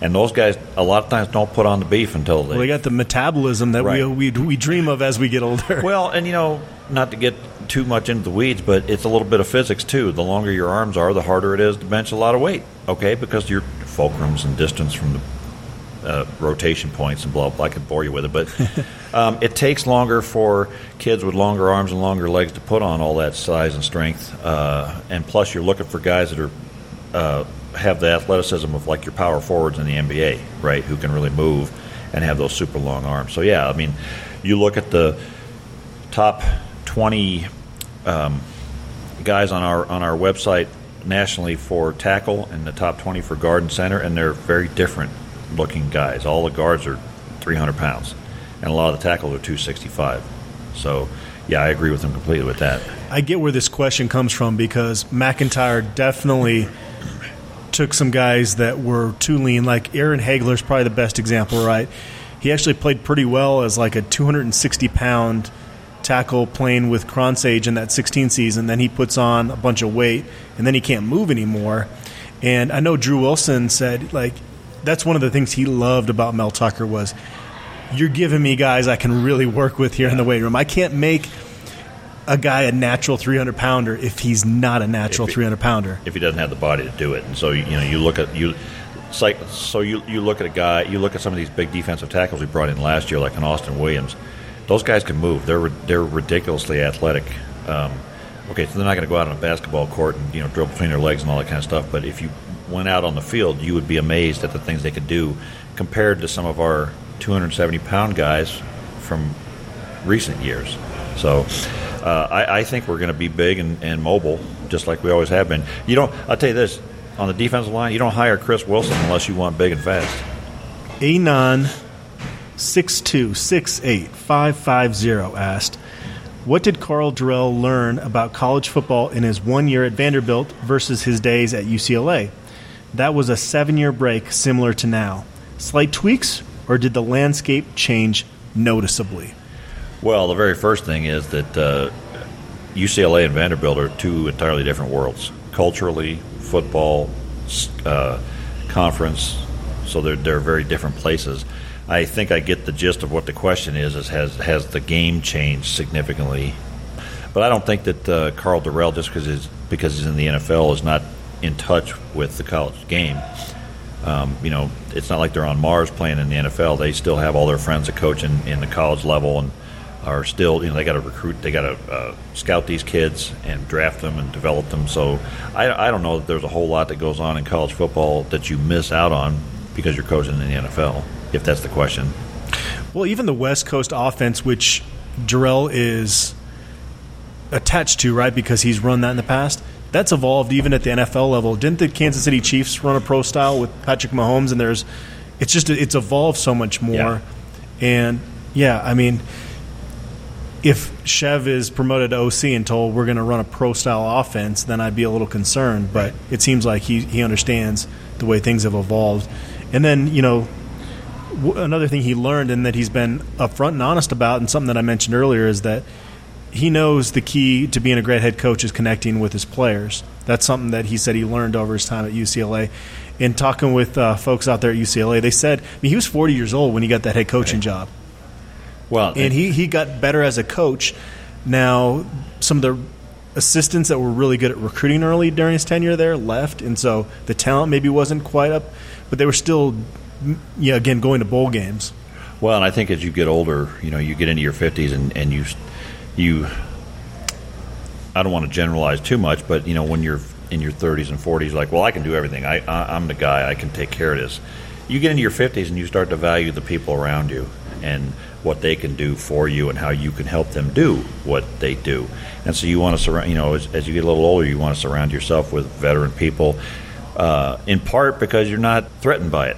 And those guys a lot of times don't put on the beef until they. Well, they got the metabolism that we, we we dream of as we get older. Well, and you know, not to get too much into the weeds, but it's a little bit of physics too. The longer your arms are, the harder it is to bench a lot of weight. Okay, because your fulcrums and distance from the uh, rotation points and blah. blah. I could bore you with it, but um, it takes longer for kids with longer arms and longer legs to put on all that size and strength. Uh, and plus, you're looking for guys that are uh, have the athleticism of like your power forwards in the NBA, right? Who can really move and have those super long arms. So yeah, I mean, you look at the top 20 um, guys on our on our website nationally for tackle and the top 20 for guard and center, and they're very different looking guys. All the guards are 300 pounds, and a lot of the tackles are 265. So, yeah, I agree with them completely with that. I get where this question comes from because MacIntyre definitely took some guys that were too lean. Like Aaron Haigler is probably the best example, right? He actually played pretty well as like a 260 pound tackle playing with Kronshage in that 16 season. Then he puts on a bunch of weight, and then he can't move anymore. And I know Drew Wilson said like that's one of the things he loved about Mel Tucker was you're giving me guys I can really work with here in the weight room. I can't make a guy a natural 300 pounder if he's not a natural 300 pounder. If he doesn't have the body to do it, and so you know you look at you. Like, so you, you look at a guy, you look at some of these big defensive tackles we brought in last year, like an Austin Williams those guys can move. They're they're ridiculously athletic. Um, okay, so they're not going to go out on a basketball court and you know drill between their legs and all that kind of stuff. But if you went out on the field, you would be amazed at the things they could do compared to some of our 270 pound guys from recent years. So uh, I, I, think we're going to be big and, and, mobile, just like we always have been. You don't. I'll tell you this: on the defensive line, you don't hire Chris Wilson unless you want big and fast. Anon 6268550 asked, What did Karl Dorrell learn about college football in his one year at Vanderbilt versus his days at UCLA? That was a seven year break similar to now. Slight tweaks, or did the landscape change noticeably? Well, the very first thing is that uh, UCLA and Vanderbilt are two entirely different worlds culturally, football, uh, conference, so they're, they're very different places. I think I get the gist of what the question is: is has has the game changed significantly? But I don't think that uh, Karl Dorrell, just because he's because he's in the NFL, is not in touch with the college game. Um, you know, it's not like they're on Mars playing in the NFL. They still have all their friends that coach in, in the college level and are still, you know, they got to recruit, they got to uh, scout these kids and draft them and develop them. So I, I don't know that there's a whole lot that goes on in college football that you miss out on because you're coaching in the NFL if that's the question. Well, even the West Coast offense, which Dorrell is attached to, right, because he's run that in the past, that's evolved even at the NFL level. Didn't the Kansas City Chiefs run a pro style with Patrick Mahomes? And there's, it's just it's evolved so much more. Yeah. And yeah, I mean, if Chev is promoted to OC and told we're going to run a pro style offense, then I'd be a little concerned. But it seems like he he understands the way things have evolved. And then you know another thing he learned and that he's been upfront and honest about, and something that I mentioned earlier, is that he knows the key to being a great head coach is connecting with his players. That's something that he said he learned over his time at UCLA. In talking with uh, folks out there at UCLA, they said I mean, he was 40 years old when he got that head coaching right. job. Well, and he, he got better as a coach. Now, some of the assistants that were really good at recruiting early during his tenure there left, and so the talent maybe wasn't quite up, but they were still yeah, again, going to bowl games. Well, and I think as you get older, you know, you get into your fifties, and, and you you. I don't want to generalize too much, but you know, when you're in your 30s and 40s, like, well, I can do everything. I, I I'm the guy. I can take care of this. You get into your 50s and you start to value the people around you and what they can do for you and how you can help them do what they do. And so you want to surround, you know, as, as you get a little older, you want to surround yourself with veteran people, uh, in part because you're not threatened by it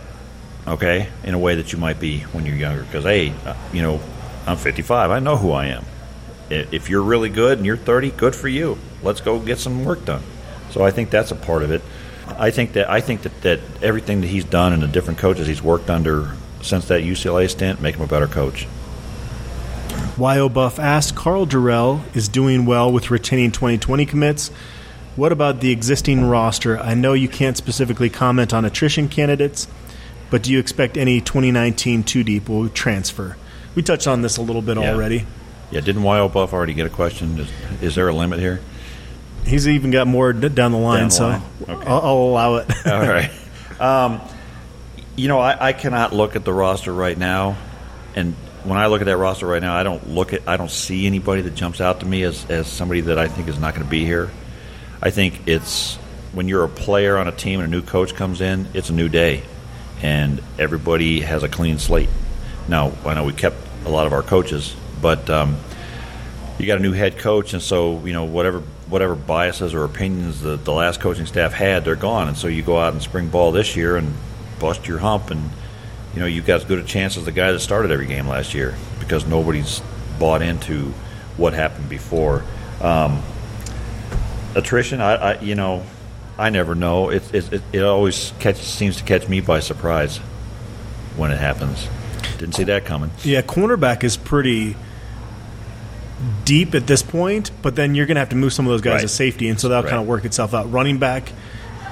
okay, in a way that you might be when you're younger. Because, hey, uh, you know, I'm 55. I know who I am. If you're really good and you're 30, good for you. Let's go get some work done. So I think that's a part of it. I think that I think that, that everything that he's done and the different coaches he's worked under since that UCLA stint make him a better coach. YO Buff asked Karl Dorrell is doing well with retaining 2020 commits. What about the existing roster? I know you can't specifically comment on attrition candidates, but do you expect any 2019 two deep will transfer? We touched on this a little bit yeah. already. Yeah, didn't Wild Buff already get a question? Is, is, there a limit here? He's even got more down the line, down the so line. Okay. I'll, I'll, allow it. All right. Um, You know, I, I cannot look at the roster right now, and when I look at that roster right now, I don't look at I don't see anybody that jumps out to me as, as somebody that I think is not going to be here. I think it's when you're a player on a team and a new coach comes in, it's a new day, and everybody has a clean slate. Now, I know we kept a lot of our coaches, but um, you got a new head coach, and so you know whatever whatever biases or opinions the, the last coaching staff had, they're gone, and so you go out in spring ball this year and bust your hump, and you know you've got as good a chance as the guy that started every game last year because nobody's bought into what happened before. Um, attrition, I, I, you know, I never know. It it, it, always catch, seems to catch me by surprise when it happens. Didn't see that coming. Yeah, cornerback is pretty deep at this point, but then you're going to have to move some of those guys Right. to safety, and so that'll Right. kind of work itself out. Running back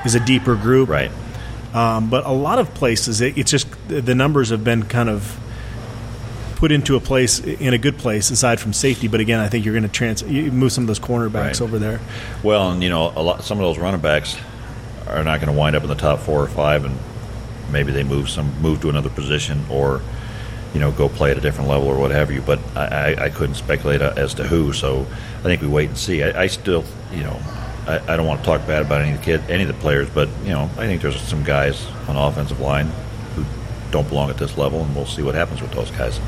is a deeper group, Right. Um, but a lot of places, it, it's just the numbers have been kind of put into a place in a good place aside from safety. But again, I think you're going to trans you move some of those cornerbacks Right. over there. Well, and you know, a lot some of those running backs are not going to wind up in the top four or five, and maybe they move some move to another position or you know go play at a different level or what have you. But I, I, I couldn't speculate uh, as to who, so I think we wait and see. I, I still, you know. I, don't want to talk bad about any of the kid, any of the players, but you know, I think there's some guys on the offensive line who don't belong at this level, and we'll see what happens with those guys.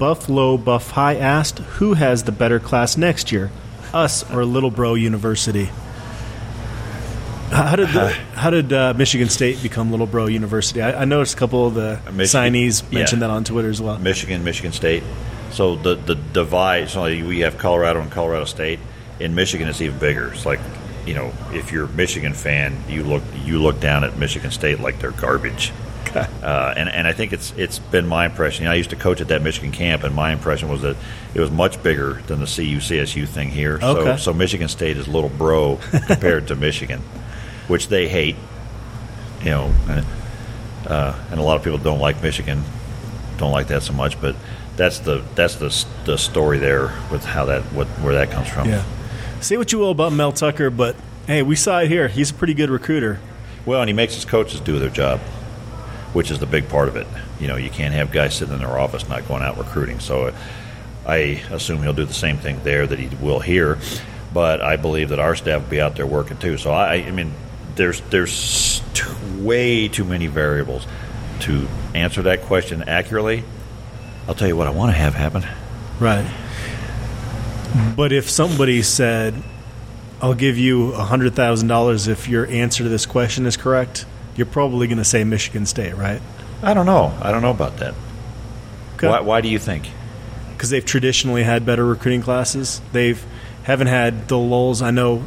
Buffalo Buff High asked, "Who has the better class next year, us or Little Bro University?" How did the, how did uh, Michigan State become Little Bro University? I, I noticed a couple of the Michigan- signees mentioned yeah. that on Twitter as well. Michigan, Michigan State. So the the divide. So we have Colorado and Colorado State. In Michigan, it's even bigger. It's like, you know, if you're a Michigan fan, you look you look down at Michigan State like they're garbage. Uh, and and I think it's it's been my impression. You know, I used to coach at that Michigan camp, and my impression was that it was much bigger than the CU CSU thing here. So Okay. so Michigan State is little bro compared to Michigan, which they hate. You know, uh, and a lot of people don't like Michigan, don't like that so much. But that's the that's the the story there with how that what where that comes from. Yeah. Say what you will about Mel Tucker, but hey, we saw it here. He's a pretty good recruiter. Well, and he makes his coaches do their job, which is the big part of it. You know, you can't have guys sitting in their office not going out recruiting. So, I assume he'll do the same thing there that he will here. But I believe that our staff will be out there working too. So I, I mean, there's there's too, way too many variables to answer that question accurately. I'll tell you what I want to have happen. Right. But if somebody said, I'll give you $100,000 if your answer to this question is correct, you're probably going to say Michigan State, right? I don't know. I don't know about that. Why, why do you think? Because they've traditionally had better recruiting classes. They've haven't had the lulls. I know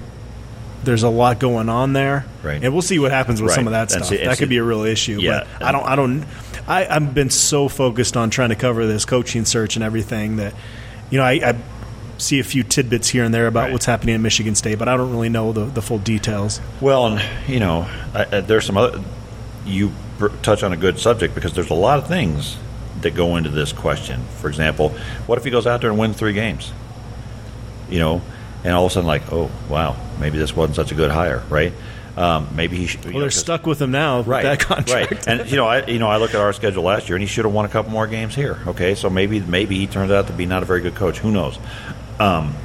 there's a lot going on there, Right. And we'll see what happens with Right. some of that And stuff. and that could be a real issue. Yeah. But I don't. I don't. I, I've been so focused on trying to cover this coaching search and everything that, you know, I, I see a few tidbits here and there about Right. what's happening in Michigan State, but I don't really know the, the full details. Well, and you know, there's some other. You touch on a good subject because there's a lot of things that go into this question. For example, what if he goes out there and wins three games? You know, and all of a sudden, like, oh wow, maybe this wasn't such a good hire, right? Um, maybe he should. Well, know, they're stuck with him now right, with that contract. right. And you know, I you know, I look at our schedule last year, and he should have won a couple more games here. Okay, so maybe maybe he turns out to be not a very good coach. Who knows? Um,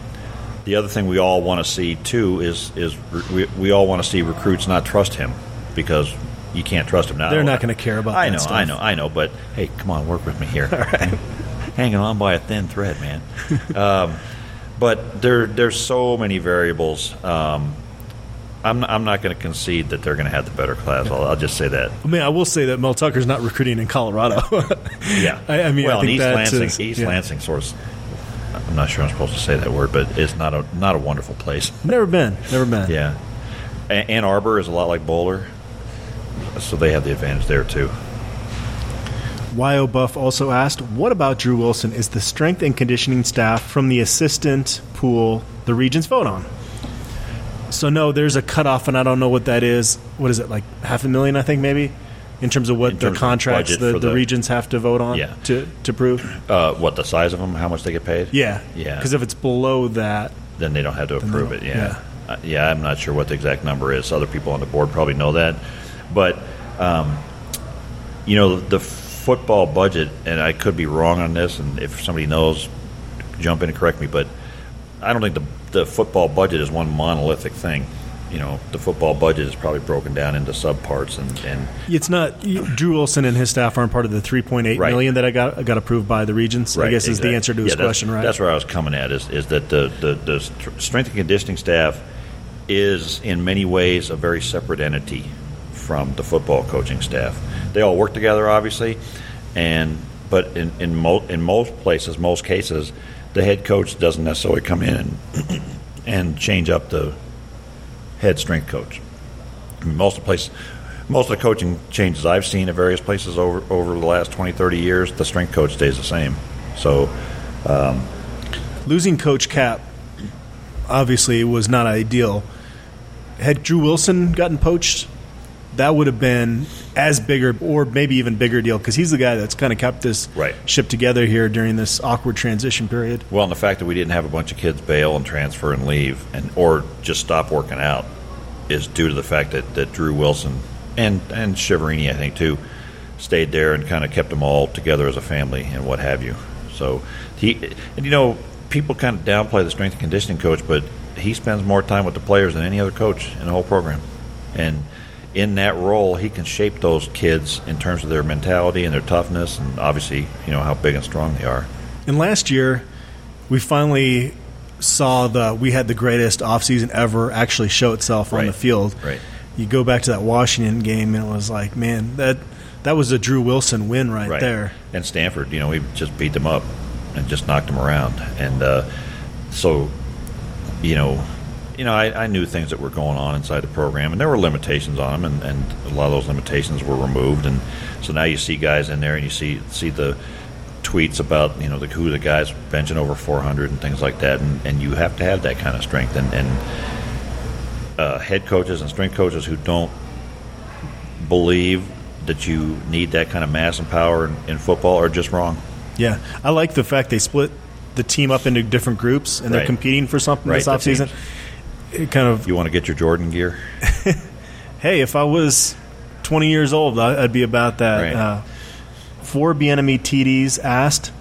the other thing we all want to see too is is we, we all want to see recruits not trust him because you can't trust him now. They're not gonna care about I know. I know, I know. But hey, come on, work with me here. Hanging on by a thin thread, man. um, but there there's so many variables. Um, I'm I'm not going to concede that they're going to have the better class. I'll, I'll just say that. I mean, I will say that Mel Tucker's not recruiting in Colorado. Yeah. I, I mean, well, I think East that's Lansing, his- East yeah. Lansing source. I'm not sure I'm supposed to say that word, but it's not a not a wonderful place. Never been. Never been. Yeah. Ann Arbor is a lot like Boulder, so they have the advantage there too. YO Buff also asked, "What about Drew Wilson? Is the strength and conditioning staff from the assistant pool the Regents vote on?" So no, there's a cutoff, and I don't know what that is. What is it like? Half a million, I think, maybe, in terms of what In the contracts the, the, the- Regents have to vote on Yeah. to to prove. Uh, what the size of them? How much they get paid? Yeah, Yeah. Because if it's below that, Then they don't have to approve it. Yeah. Uh, yeah, I'm not sure what the exact number is. Other people on the board probably know that, but Um, you know, the football budget, and I could be wrong on this, and if somebody knows, jump in and correct me, but I don't think the, the football budget is one monolithic thing. You know, the football budget is probably broken down into subparts, and, and It's not Drew Wilson and his staff aren't part of the three point eight Right. million that I got got approved by the regents. I guess is the answer to his Yeah, question, right? That's where I was coming at. Is is that the, the the strength and conditioning staff is in many ways a very separate entity from the football coaching staff. They all work together, obviously, and but in in, mo- in most places, most cases, the head coach doesn't necessarily come in and, and change up the head strength coach. Most of the places, most of the coaching changes I've seen at various places over over the last 20, 30 years, the strength coach stays the same. So um, Losing Coach Cap obviously was not ideal. Had Drew Wilson gotten poached, that would have been as bigger or maybe even bigger deal because he's the guy that's kind of kept this Right. ship together here during this awkward transition period. Well, and the fact that we didn't have a bunch of kids bail and transfer and leave, and or just stop working out, is due to the fact that, that Drew Wilson and and Chiaverini, I think too, stayed there and kind of kept them all together as a family and what have you. So he and you know people kind of downplay the strength and conditioning coach, but he spends more time with the players than any other coach in the whole program, and in that role, he can shape those kids in terms of their mentality and their toughness, and obviously, you know how big and strong they are. And last year, we finally saw the we had the greatest offseason ever actually show itself on the field. Right. You go back to that Washington game, and it was like, man, that that was a Drew Wilson win right, there. And Stanford, you know, we just beat them up and just knocked them around. And uh, so, you know, you know, I, I knew things that were going on inside the program, and there were limitations on them, and, and a lot of those limitations were removed. And so now you see guys in there, and you see see the tweets about you know the who the guys benching over 400 and things like that, and, and you have to have that kind of strength. And, and uh, head coaches and strength coaches who don't believe that you need that kind of mass and power in, in football are just wrong. Yeah, I like the fact they split the team up into different groups, and they're competing for something Right, this offseason. It kind of, You want to get your Jordan gear? hey, if I was 20 years old, I'd be about that. Right. Uh, four Bieniemy TDs asked,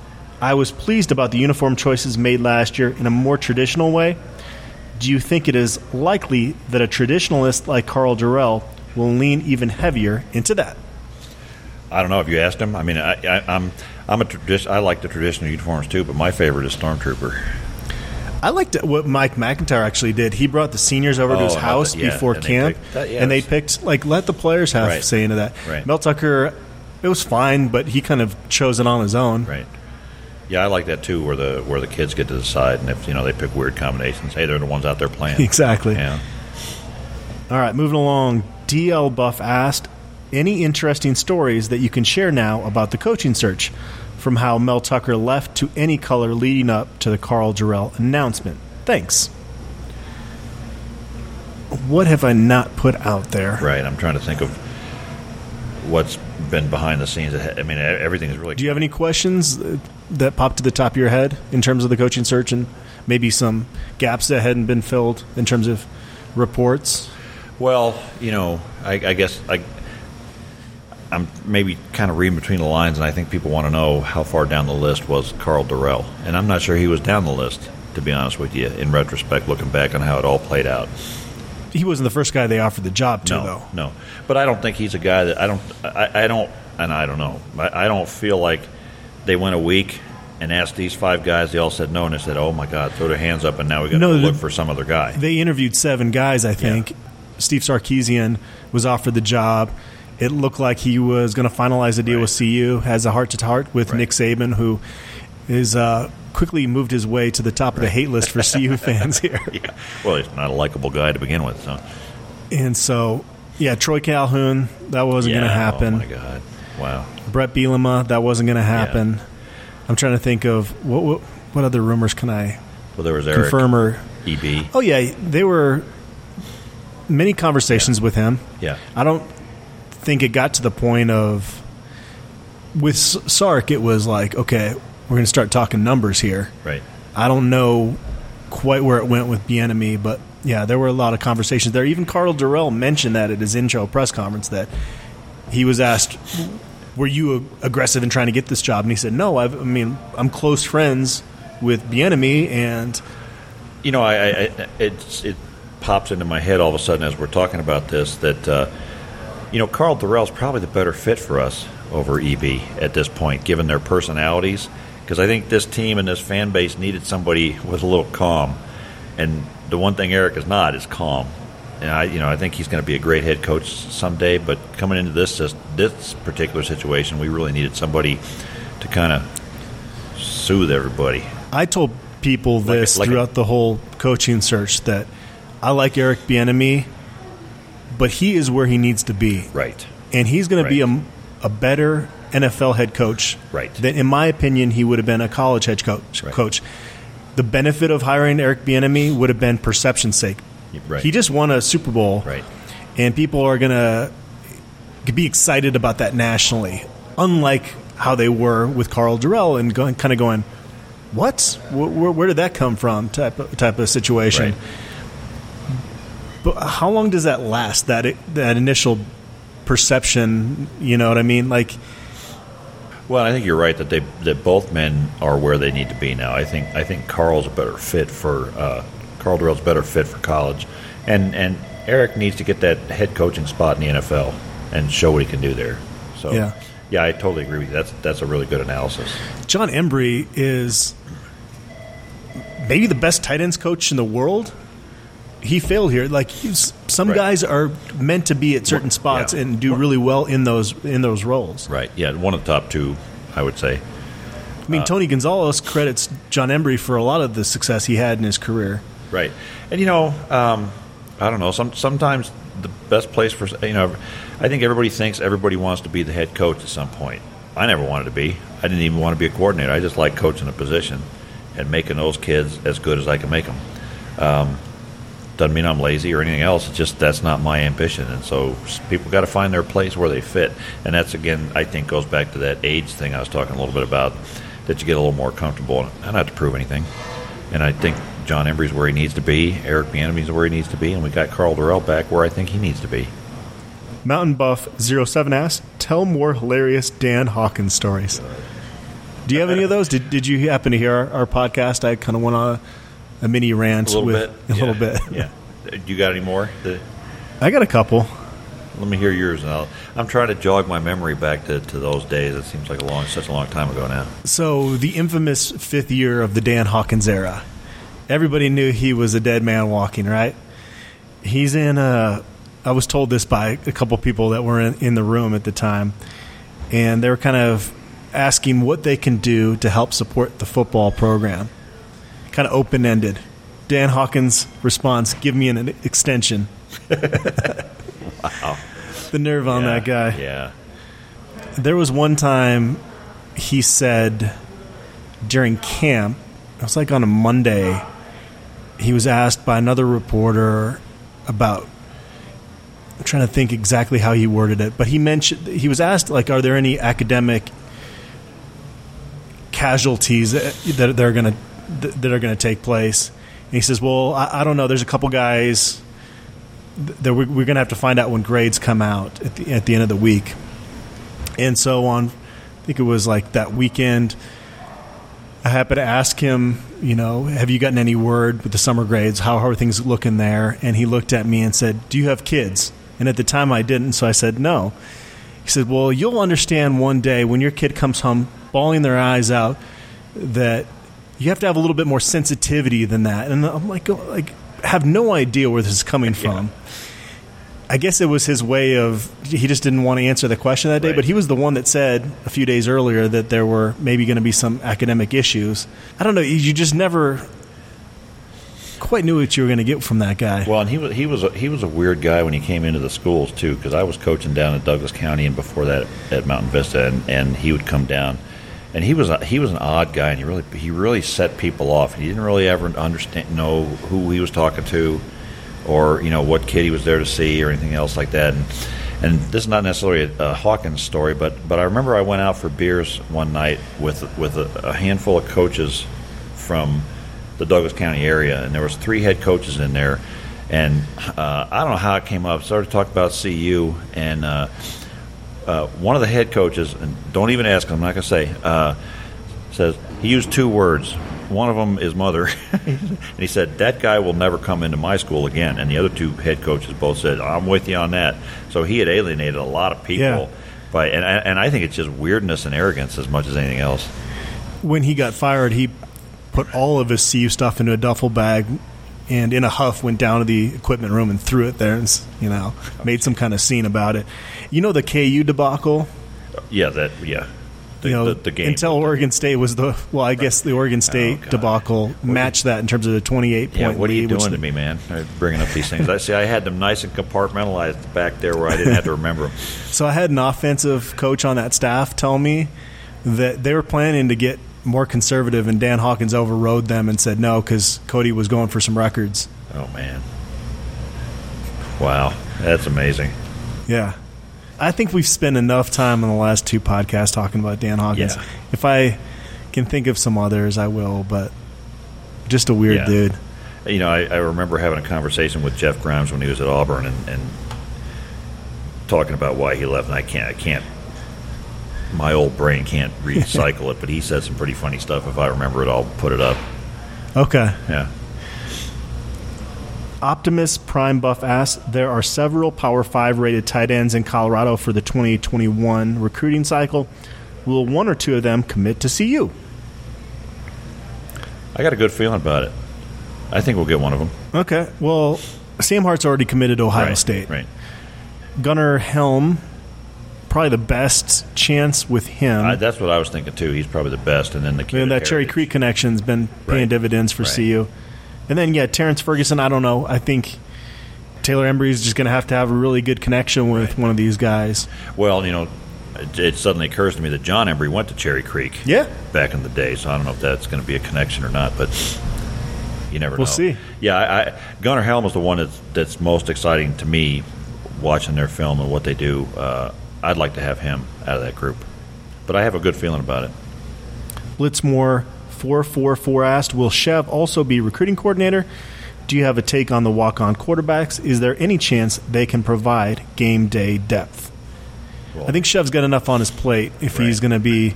I was pleased about the uniform choices made last year in a more traditional way. Do you think it is likely that a traditionalist like Karl Dorrell will lean even heavier into that? I don't know if you asked him. I mean, I, I, I'm I'm a tradi- I like the traditional uniforms too, but my favorite is Stormtrooper. I liked what Mike MacIntyre actually did. He brought the seniors over to Oh, his house yeah, before and camp, picked- that- yeah, and they picked like let the players have Right. say into that. Right. Mel Tucker, it was fine, but he kind of chose it on his own. Right. Yeah, I like that too, where the where the kids get to decide, and if you know they pick weird combinations, hey, they're the ones out there playing. Exactly. Yeah. All right, moving along. DL Buff asked, any interesting stories that you can share now about the coaching search, from how Mel Tucker left to any color leading up to the Karl Dorrell announcement? Thanks. What have I not put out there? Right. I'm trying to think of what's been behind the scenes. I mean, e, everything is really. Do you have any questions uh, that pop to the top of your head in terms of the coaching search and maybe some gaps that hadn't been filled in terms of reports? Well, you know, I, I guess I, I'm maybe kind of reading between the lines, and I think people want to know how far down the list was Karl Dorrell, and I'm not sure he was down the list, to be honest with you. In retrospect, looking back on how it all played out, He wasn't the first guy they offered the job to, no, though. no. But I don't think he's a guy that I don't, I, I don't, and I don't know. I, I don't feel like they went a week. And asked these five guys, they all said no, and they said, "Oh my God, throw their hands up!" And now we got to No, the- look for some other guy. They interviewed seven guys, I think. Steve Sarkisian was offered the job. It looked like he was going to finalize a deal with CU, has a heart to heart with Right. Nick Saban, who is uh, quickly moved his way to the top of the hate list for CU fans here. yeah. Well, he's not a likable guy to begin with, so And so, yeah, Troy Calhoun, that wasn't going to happen. Oh my God! Wow. Bret Bielema, that wasn't going to happen. I'm trying to think of what, what what other rumors can I Well, there was Eric confirm or EB. Oh yeah, there were many conversations with him. Yeah. I don't think it got to the point of with Sark. It was like, okay, we're going to start talking numbers here. Right. I don't know quite where it went with Bieniemy, but yeah, there were a lot of conversations there. Even Karl Dorrell mentioned that at his intro press conference that he was asked, "Were you aggressive in trying to get this job?" And he said, "No. I've, I mean, I'm close friends with Bieniemy, and You know, I, I, I it's, it pops into my head all of a sudden as we're talking about this that uh, you know Karl Dorrell's probably the better fit for us over EB at this point, given their personalities. Because I think this team and this fan base needed somebody with a little calm, and the one thing Eric is not is calm. And I, you know, I think he's going to be a great head coach someday. But coming into this this, particular situation, we really needed somebody to kind of soothe everybody. I told people this like a- throughout the whole coaching search that I like Eric Bieniemy, but he is where he needs to be, Right. and he's going to be a, a better NFL head coach Right. than, in my opinion, he would have been a college head coach. Right. Coach. The benefit of hiring Eric Bieniemy would have been perception's sake. Right. He just won a Super Bowl, Right. and people are going to be excited about that nationally, unlike how they were with Karl Dorrell and going, kind of going, "What? Where, where, where did that come from?" type of, type of situation. Right. But how long does that last? That that initial perception, you know what I mean? Like, Well, I think you're right that they that both men are where they need to be now. I think I think Karl's a better fit for uh, Karl Dorrell's better fit for college, and and Eric needs to get that head coaching spot in the NFL and show what he can do there. So Yeah. yeah, I totally agree with you. That's that's a really good analysis. Jon Embree is maybe the best tight ends coach in the world. He failed here. Like he's, some Right. guys are meant to be at certain spots yeah. and do really well in those in those roles. Right. Yeah, one of the top two, I would say. I mean, Tony Gonzalez credits Jon Embree for a lot of the success he had in his career. Right, and you know, um, I don't know. Some sometimes the best place for you know, I think everybody thinks everybody wants to be the head coach at some point. I never wanted to be. I didn't even want to be a coordinator. I just like coaching a position and making those kids as good as I can make them. Um, doesn't mean I'm lazy or anything else. It's just that's not my ambition, and so people got to find their place where they fit. And that's again, I think, goes back to that age thing I was talking a little bit about. That you get a little more comfortable. and I don't have to prove anything. And I think Jon Embree's where he needs to be. Eric Bieniemy's where he needs to be, and we got Karl Dorrell back where I think he needs to be. Mountain Buff 07 asks, tell more hilarious Dan Hawkins stories. Do you have any of those? Did, did you happen to hear our, our podcast? I kind of went on a, mini rant A little with bit, a little Yeah. bit. Yeah. You got any more? The- I got a couple. let me hear yours. I'll, I'm trying to jog my memory back to, to those days. It seems like a long, such a long time ago now. So the infamous fifth year of the Dan Hawkins era, everybody knew he was a dead man walking. Right? He's in a. I was told this by a couple people that were in, in the room at the time, and they were kind of asking what they can do to help support the football program. Kind of open ended. Dan Hawkins' response: "Give me an extension." Wow. The nerve on Yeah, that guy. Yeah. There was one time he said during camp, it was like on a Monday, he was asked by another reporter about. I'm trying to think exactly how he worded it, but he mentioned he was asked like, "Are there any academic casualties that that are going to that are going to take place?" And he says, "Well, I, I don't know. There's a couple guys that we're, we're going to have to find out when grades come out at the, at the end of the week." And so on, I think it was like that weekend. I happened to ask him, you know, have you gotten any word with the summer grades? How, how are things looking there? And he looked at me and said, Do you have kids? And at the time I didn't, so I said, No. He said, Well, you'll understand one day when your kid comes home bawling their eyes out that you have to have a little bit more sensitivity than that. And I'm like, oh, like, have no idea where this is coming from. I guess it was his way of he just didn't want to answer the question that day, Right. but he was the one that said a few days earlier that there were maybe going to be some academic issues. I don't know, you just never quite knew what you were going to get from that guy. Well, and he was he was a, he was a weird guy when he came into the schools too, because I was coaching down in Douglas County and before that at Mountain Vista, and, and he would come down, and he was a, he was an odd guy, and he really he really set people off. He didn't really ever understand know who he was talking to, or you know what kid he was there to see, or anything else like that. And, and this is not necessarily a, a Hawkins story, but but I remember I went out for beers one night with with a, a handful of coaches from the Douglas County area, and there was three head coaches in there. And uh, I don't know how it came up. Started talking about CU, and uh, uh, one of the head coaches, and don't even ask, him, I'm not going to say, uh, says he used two words. One of them is mother, and he said that guy will never come into my school again. And the other two head coaches both said, "I'm with you on that." So he had alienated a lot of people. Yeah. By, and, I- and I think it's just weirdness and arrogance as much as anything else. when he got fired, he put all of his CU stuff into a duffel bag and in a huff went down to the equipment room and threw it there and, you know, made some kind of scene about it. You know, the KU debacle? Yeah, that yeah. The, you know, the, the game until Oregon State was the, well, I guess the Oregon State Oh, debacle matched that in terms of the 28 point Yeah, what are you lead, doing to me, man? Uh, Bringing up these things. I see. I had them nice and compartmentalized back there where I didn't have to remember them. So I had an offensive coach on that staff tell me that they were planning to get more conservative, and Dan Hawkins overrode them and said no because Cody was going for some records. Oh man! Wow, that's amazing. Yeah. I think we've spent enough time in the last two podcasts talking about Dan Hawkins. Yeah. If I can think of some others, I will, but just a weird Yeah. dude. You know, I, I remember having a conversation with Jeff Grimes when he was at Auburn, and, and talking about why he left. And I can't, I can't. My old brain can't recycle it, but he said some pretty funny stuff. If I remember it, I'll put it up. Okay. Yeah. Optimus Prime Buff asks There are several Power 5 rated tight ends in Colorado for the 2021 recruiting cycle. Will one or two of them commit to CU? I got a good feeling about it. I think we'll get one of them. Okay. Well, Sam Hart's already committed to Ohio right, State. Right. Gunnar Helm, probably the best chance with him. I, that's what I was thinking too. He's probably the best, and then the And at that Cherry Creek connection's been paying Right. dividends for Right. CU. And then yeah, Terrance Ferguson. I don't know. I think Taylor Embree is just going to have to have a really good connection with Right. one of these guys. Well, you know, it, it suddenly occurs to me that Jon Embree went to Cherry Creek. Yeah. Back in the day, so I don't know if that's going to be a connection or not, but you never We'll know. see. Yeah, I, I, Gunnar Helm is the one that's that's most exciting to me, watching their film and what they do. Uh, I'd like to have him out of that group, but I have a good feeling about it. Blitzmore four four four asked, "Will Chev also be recruiting coordinator? Do you have a take on the walk on quarterbacks? Is there any chance they can provide game day depth?" I think Chev's got enough on his plate if he's going to be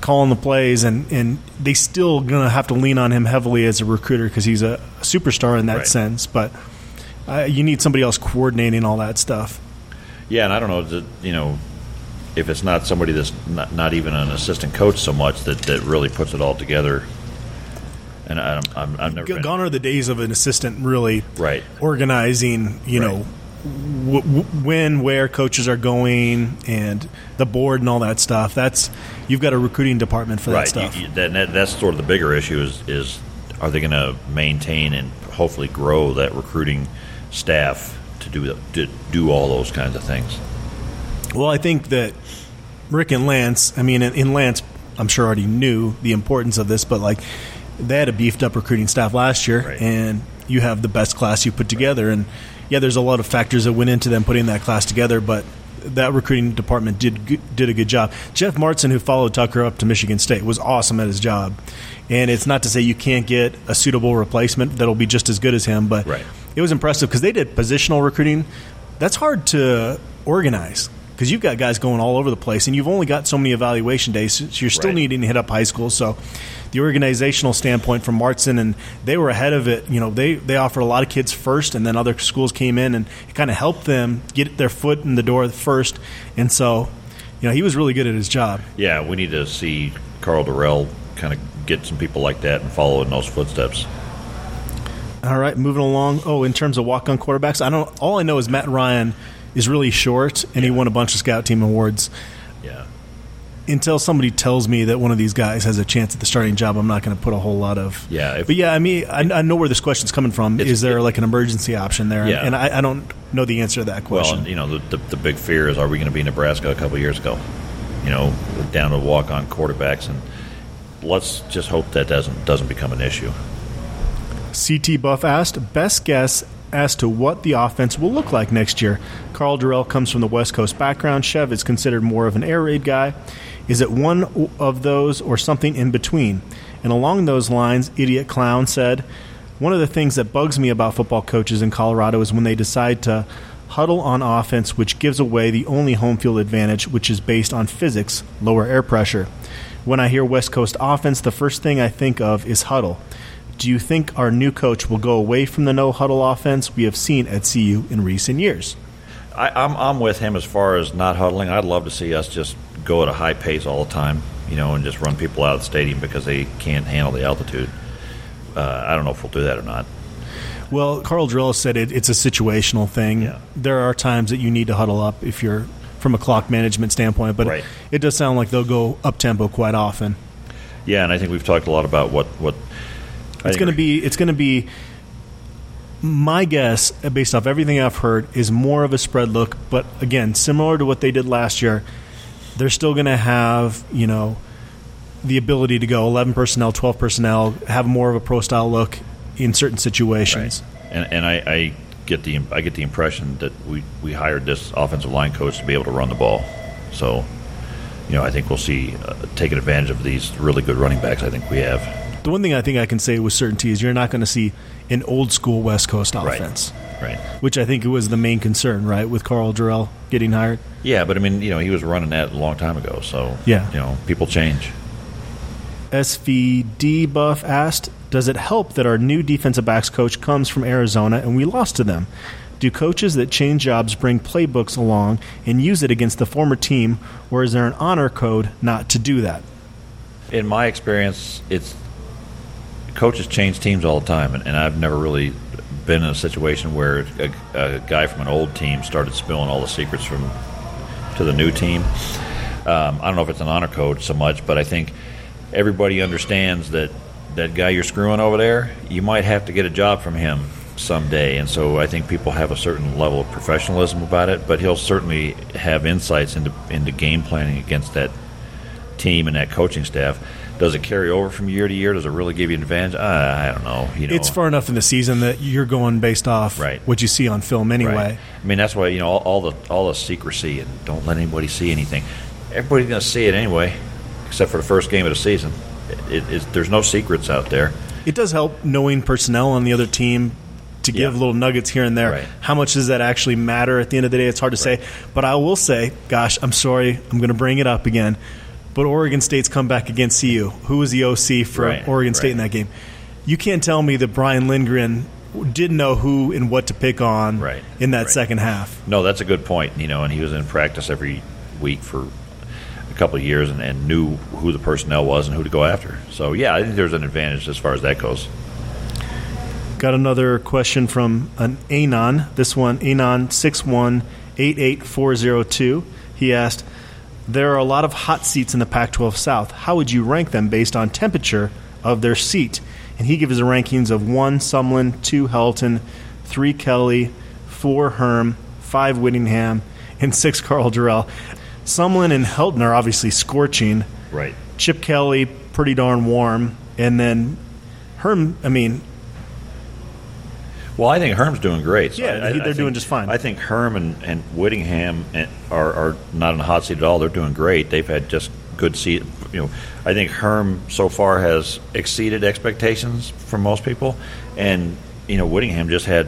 calling the plays, and, and they still going to have to lean on him heavily as a recruiter because he's a, a superstar in that Right. sense. But uh, you need somebody else coordinating all that stuff. Yeah, and I don't know, that, you know, if it's not somebody that's not, not even an assistant coach so much that, that really puts it all together. And I'm, I'm, I've never G- been Gone are the days of an assistant really right. organizing, you Right. know, w- w- when, where coaches are going, and the board and all that stuff. That's you've got a recruiting department for that right. stuff. You- you- that, that- that's sort of the bigger issue is is are they going to maintain and hopefully grow that recruiting staff do to do all those kinds of things. Well, I think that Rick and Lance, I mean, in Lance, I'm sure already knew the importance of this, but like they had a beefed up recruiting staff last year, Right. and you have the best class you put together. And yeah, there's a lot of factors that went into them putting that class together, but that recruiting department did did a good job. Jeff Martin, who followed Tucker up to Michigan State, was awesome at his job. And it's not to say you can't get a suitable replacement that'll be just as good as him, but Right. It was impressive because they did positional recruiting. That's hard to organize because you've got guys going all over the place, and you've only got so many evaluation days. So you're still Right. needing to hit up high school. So, the organizational standpoint from Martson, and they were ahead of it. You know, they they offered a lot of kids first, and then other schools came in and it kind of helped them get their foot in the door first. And so, you know, he was really good at his job. Yeah, we need to see Karl Dorrell kind of get some people like that and follow in those footsteps. All right, moving along. Oh, in terms of walk-on quarterbacks, I don't. All I know is Matt Ryan is really short, and he won a bunch of scout team awards. Yeah. until somebody tells me that one of these guys has a chance at the starting job, I'm not going to put a whole lot of. Yeah, if- but yeah, I mean, I, I know where this question's coming from. Is there like an emergency option there? Yeah. And I, I don't know the answer to that question. Well, you know, the, the, the big fear is are we going to be Nebraska a couple years ago? You know, down to walk on quarterbacks, and let's just hope that doesn't doesn't become an issue. CT Buff asked, best guess as to what the offense will look like next year. Karl Dorrell comes from the West Coast background. Chev is considered more of an air raid guy. Is it one of those or something in between? And along those lines, Idiot Clown said, one of the things that bugs me about football coaches in Colorado is when they decide to huddle on offense, which gives away the only home field advantage, which is based on physics, lower air pressure. When I hear West Coast offense, the first thing I think of is huddle. Do you think our new coach will go away from the no huddle offense we have seen at CU in recent years? I, I'm I'm with him as far as not huddling. I'd love to see us just go at a high pace all the time, you know, and just run people out of the stadium because they can't handle the altitude. Uh, I don't know if we'll do that or not. Well, Karl Dorrell said it, it's a situational thing. Yeah. There are times that you need to huddle up if you're from a clock management standpoint, but Right. it does sound like they'll go up tempo quite often. Yeah, and I think we've talked a lot about what what I It's going to be. It's going to be. My guess, based off everything I've heard, is more of a spread look. But again, similar to what they did last year, they're still going to have you know the ability to go eleven personnel, twelve personnel, have more of a pro style look in certain situations. And, and I, I get the I get the impression that we, we hired this offensive line coach to be able to run the ball. So, you know, I think we'll see uh, taking advantage of these really good running backs. I think we have. The one thing I think I can say with certainty is you're not going to see an old school West Coast Right. offense, Right. which I think was the main concern, right, with Karl Dorrell getting hired. Yeah, but I mean, you know, he was running that a long time ago. So Yeah. you know, people change. SVD Buff asked, "Does it help that our new defensive backs coach comes from Arizona and we lost to them? Do coaches that change jobs bring playbooks along and use it against the former team, or is there an honor code not to do that?" In my experience, it's coaches change teams all the time, and, and I've never really been in a situation where a, a guy from an old team started spilling all the secrets from to the new team. Um, I don't know if it's an honor code so much, but I think everybody understands that that guy you're screwing over there, you might have to get a job from him someday, and so I think people have a certain level of professionalism about it. But he'll certainly have insights into into game planning against that team and that coaching staff. Does it carry over from year to year? Does it really give you an advantage? I, I don't know. You know, It's far enough in the season that you're going based off Right. what you see on film anyway. Right. I mean, that's why you know all, all the all the secrecy and don't let anybody see anything. Everybody's going to see it anyway, except for the first game of the season. It, it, there's no secrets out there. It does help knowing personnel on the other team to give Yeah. little nuggets here and there. Right. How much does that actually matter at the end of the day? It's hard to say. But I will say, gosh, I'm sorry, I'm going to bring it up again. But Oregon State's come back against CU. Who was the OC for Right, Oregon State right. in that game? You can't tell me that Brian Lindgren didn't know who and what to pick on Right, in that second half. No, that's a good point. You know, and he was in practice every week for a couple of years and, and knew who the personnel was and who to go after. So yeah, I think there's an advantage as far as that goes. Got another question from an Anon. This one, Anon six one eight eight four zero two. He asked, "There are a lot of hot seats in the Pac-12 South. How would you rank them based on temperature of their seat?" And he gives the rankings of one Sumlin, two Helton, three Kelly, four Herm, five Whittingham, and six Karl Dorrell. Sumlin and Helton are obviously scorching. Right. Chip Kelly, pretty darn warm, and then Herm. I mean, Well, I think Herm's doing great. So Yeah, I- I- they're I doing just fine. I think Herm and, and Whittingham and- are, are not in the hot seat at all. They're doing great. They've had just good seat. You know, I think Herm so far has exceeded expectations from most people, and you know Whittingham just had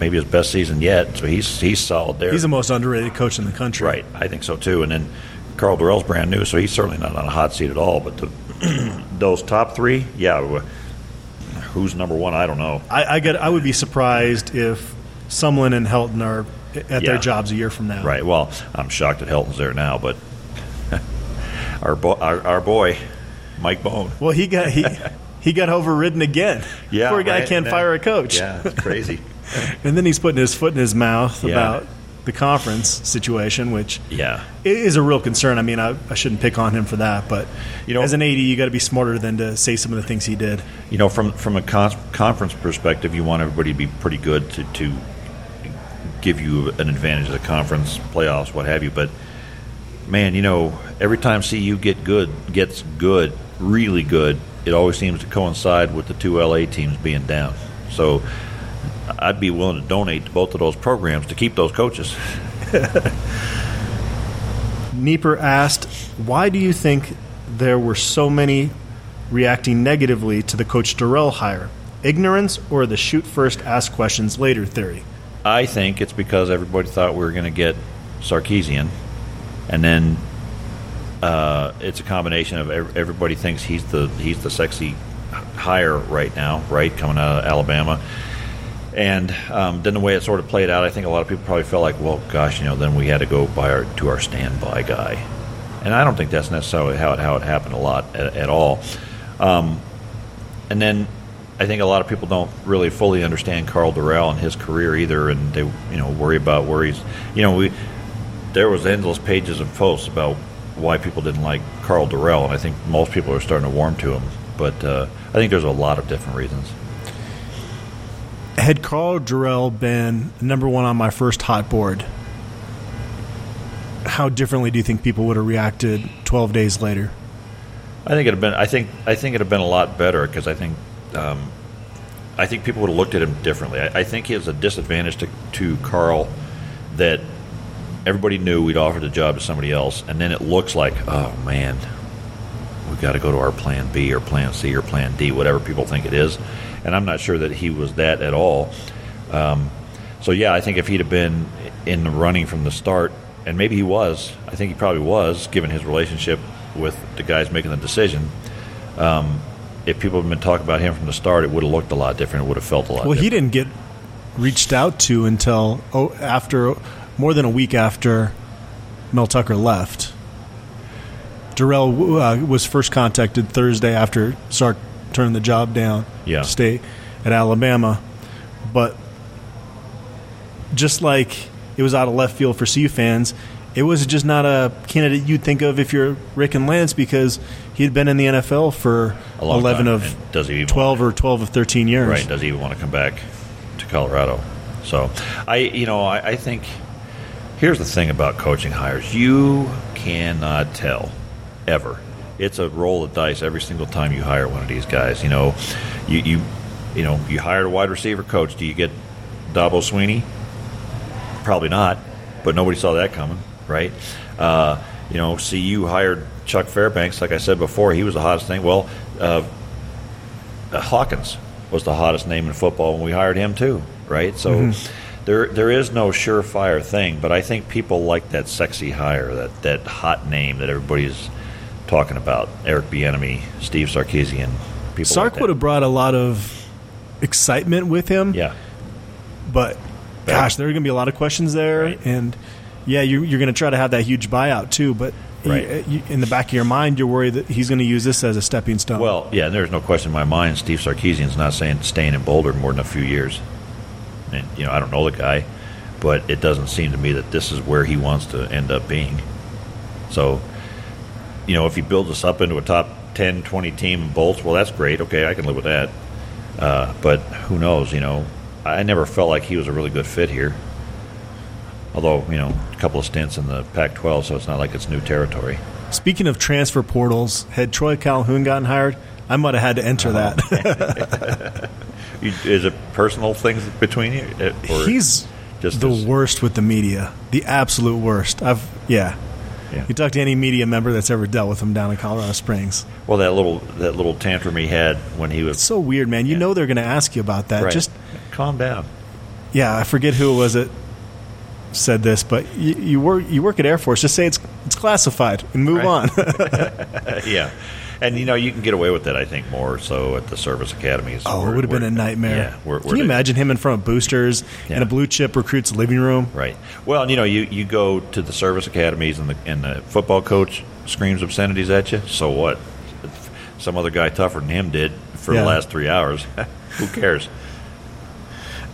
maybe his best season yet. So he's he's solid there. He's the most underrated coach in the country. Right, I think so too. And then Karl Dorrell's brand new, so he's certainly not on a hot seat at all. But the, those top three, yeah, who's number one? I don't know. I, I get. I would be surprised if Sumlin and Helton are at Yeah. their jobs a year from now. Right. Well, I'm shocked that Helton's there now, but our, bo- our our boy, Mike Bohn. Well, he got he he got overridden again. Yeah, poor guy right, can't fire a coach. Yeah, it's crazy. and then he's putting his foot in his mouth Yeah. about the conference situation, which yeah. is a real concern. I mean, I, I shouldn't pick on him for that, but You know- as an AD, you got to be smarter than to say some of the things he did. You know, from from a con- conference perspective, you want everybody to be pretty good to, to give you an advantage of the conference playoffs, what have you. But man, you know, every time CU get good gets good, really good, it always seems to coincide with the two LA teams being down. So I'd be willing to donate to both of those programs to keep those coaches. Nieper asked, "Why do you think there were so many reacting negatively to the Coach Dorrell hire? Ignorance or the shoot first, ask questions later theory?" I think it's because everybody thought we were going to get Sarkisian, and then uh, it's a combination of everybody thinks he's the he's the sexy hire right now, right, coming out of Alabama. And um, then the way it sort of played out, I think a lot of people probably felt like, well, gosh, you know, then we had to go by our to our standby guy, and I don't think that's necessarily how it how it happened a lot at, at all. Um, and then I think a lot of people don't really fully understand Karl Dorrell and his career either, and they you know worry about where he's you know we there was endless pages of posts about why people didn't like Karl Dorrell, and I think most people are starting to warm to him. But uh, I think there's a lot of different reasons. Had Karl Dorrell been number one on my first hot board, how differently do you think people would have reacted 12 days later? I think it'd have been. I think. I think it'd have been a lot better because I think. Um, I think people would have looked at him differently. I, I think he has a disadvantage to, to Karl that everybody knew we'd offered the job to somebody else, and then it looks like, oh man, we've got to go to our plan B or plan C or plan D, whatever people think it is. And I'm not sure that he was that at all. Um, so yeah, I think if he'd have been in the running from the start, and maybe he was, I think he probably was, given his relationship with the guys making the decision. Um, if people had been talking about him from the start, it would have looked a lot different. It would have felt a lot. Well, different. he didn't get reached out to until oh, after more than a week after Mel Tucker left. Dorrell uh, was first contacted Thursday after Sark turned the job down Yeah. to stay at Alabama. But just like it was out of left field for CU fans, it was just not a candidate you'd think of if you're Rick and Lance because he had been in the NFL for A long 11 time. of does he even 12 or 12 of 13 years. Right. Does he even want to come back to Colorado? So, I, you know, I, I think here's the thing about coaching hires: you cannot tell ever. It's a roll of dice every single time you hire one of these guys. You know, you you you know you hired a wide receiver coach. Do you get Dabo Swinney? Probably not, but nobody saw that coming, right? Uh, you know, CU hired Chuck Fairbanks. Like I said before, he was the hottest thing. Well, uh, uh, Hawkins was the hottest name in football when we hired him too, right? So there there is no surefire thing, but I think people like that sexy hire, that that hot name that everybody's talking about. Eric Bieniemy, Steve Sarkisian, people. Sark like would have brought a lot of excitement with him, yeah, but gosh, there are going to be a lot of questions there, Right. and yeah, you, you're going to try to have that huge buyout too. But Right. Uh, you, in the back of your mind, you're worried that he's going to use this as a stepping stone. Well, yeah, and there's no question in my mind. Steve Sarkisian's not saying staying in Boulder more than a few years. And you know, I don't know the guy, but it doesn't seem to me that this is where he wants to end up being. So, you know, if he builds us up into a top 10, 20 team in Bolts, well, that's great. Okay, I can live with that. Uh, but who knows? You know, I never felt like he was a really good fit here. Although, you know, a couple of stints in the Pac-12, so it's not like it's new territory. Speaking of transfer portals, had Troy Calhoun gotten hired, I might have had to enter Uh-huh. that. Is it personal things between you? Uh, or he's just the worst with the media, the absolute worst. I've yeah. Yeah. You talk to any media member that's ever dealt with him down in Colorado Springs. Well, that little that little tantrum he had when he was It's so weird, man. You Yeah. know they're going to ask you about that. Right. Just calm down. yeah, I forget who it was that said this, but you, you work you work at Air Force. Just say it's it's classified and move Right. on. yeah, and you know you can get away with that. I think more so at the service academies. oh, We're- it would have been a nightmare. Yeah, we're, Can you imagine him in front of boosters in a blue chip recruit's living room? Right. Well, you know, you, you go to the service academies and the and the football coach screams obscenities at you. So what? If some other guy tougher than him did for Yeah. the last three hours. Who cares?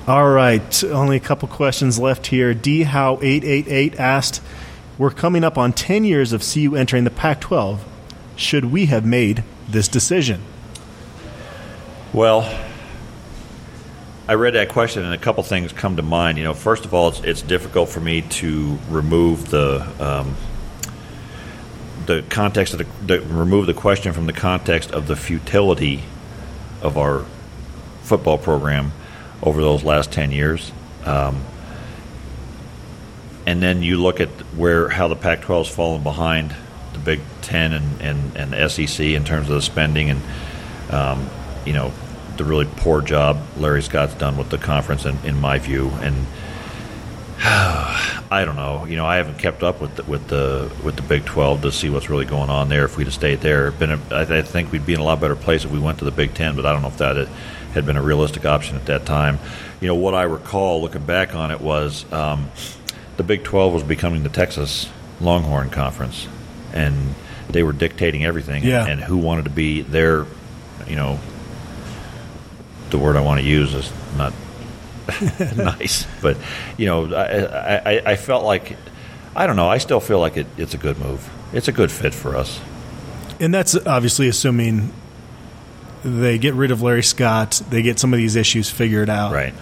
All right, only a couple questions left here. D How eight eight eight asked, "We're coming up on ten years of CU entering the Pac-12. Should we have made this decision?" Well, I read that question, and a couple things come to mind. You know, first of all, it's, it's difficult for me to remove the um, the context of the, the remove the question from the context of the futility of our football program over those last ten years. Um, and then you look at where how the Pac-12 has fallen behind the Big Ten and, and, and SEC in terms of the spending and um, you know the really poor job Larry Scott's done with the conference, in, in my view, and I don't know. You know, I haven't kept up with the, with the with the Big Twelve to see what's really going on there. If we'd have stayed there, been a, I, I think we'd be in a lot better place if we went to the Big Ten. But I don't know if that had been a realistic option at that time. You know, what I recall looking back on it was um, the Big Twelve was becoming the Texas Longhorn Conference, and they were dictating everything. Yeah. And who wanted to be their, you know, the word I want to use is not nice, but you know, I, I, I felt like I don't know. I still feel like it, it's a good move. It's a good fit for us. And that's obviously assuming they get rid of Larry Scott, they get some of these issues figured out. Right.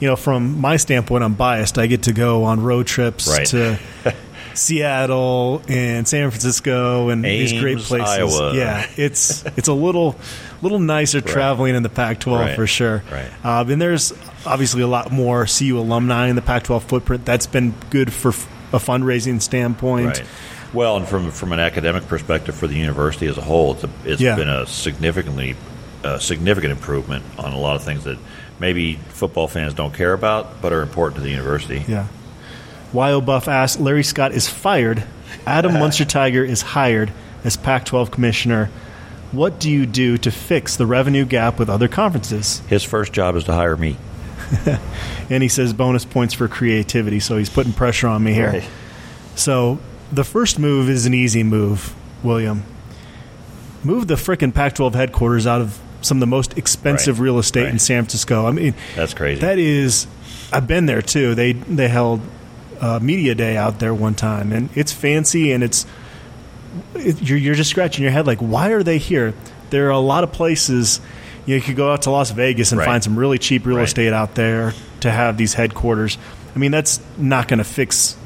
You know, from my standpoint, I'm biased. I get to go on road trips Right. to Seattle and San Francisco and these great places. Iowa. Yeah, it's it's a little little nicer traveling in the Pac-12 Right. for sure. Right. Um, and there's obviously a lot more CU alumni in the Pac-12 footprint. That's been good for a fundraising standpoint. Right. Well, and from from an academic perspective for the university as a whole, it's a, it's Yeah. been a significantly uh, significant improvement on a lot of things that maybe football fans don't care about, but are important to the university. Yeah. Wyo Buff asked, Larry Scott is fired. Adam uh. Munsterteiger is hired as Pac 12 commissioner. What do you do to fix the revenue gap with other conferences? His first job is to hire me. And he says bonus points for creativity, so he's putting pressure on me here. Right. So the first move is an easy move, William. Move the frickin' Pac 12 headquarters out of some of the most expensive Right. real estate in San Francisco. I mean, That's crazy. That is, I've been there too. They they held uh, media day out there one time, and it's fancy and it's it, you're you're just scratching your head like, why are they here? There are a lot of places. You, know, you could go out to Las Vegas and Right. find some really cheap real Right. estate out there to have these headquarters. I mean, that's not going to fix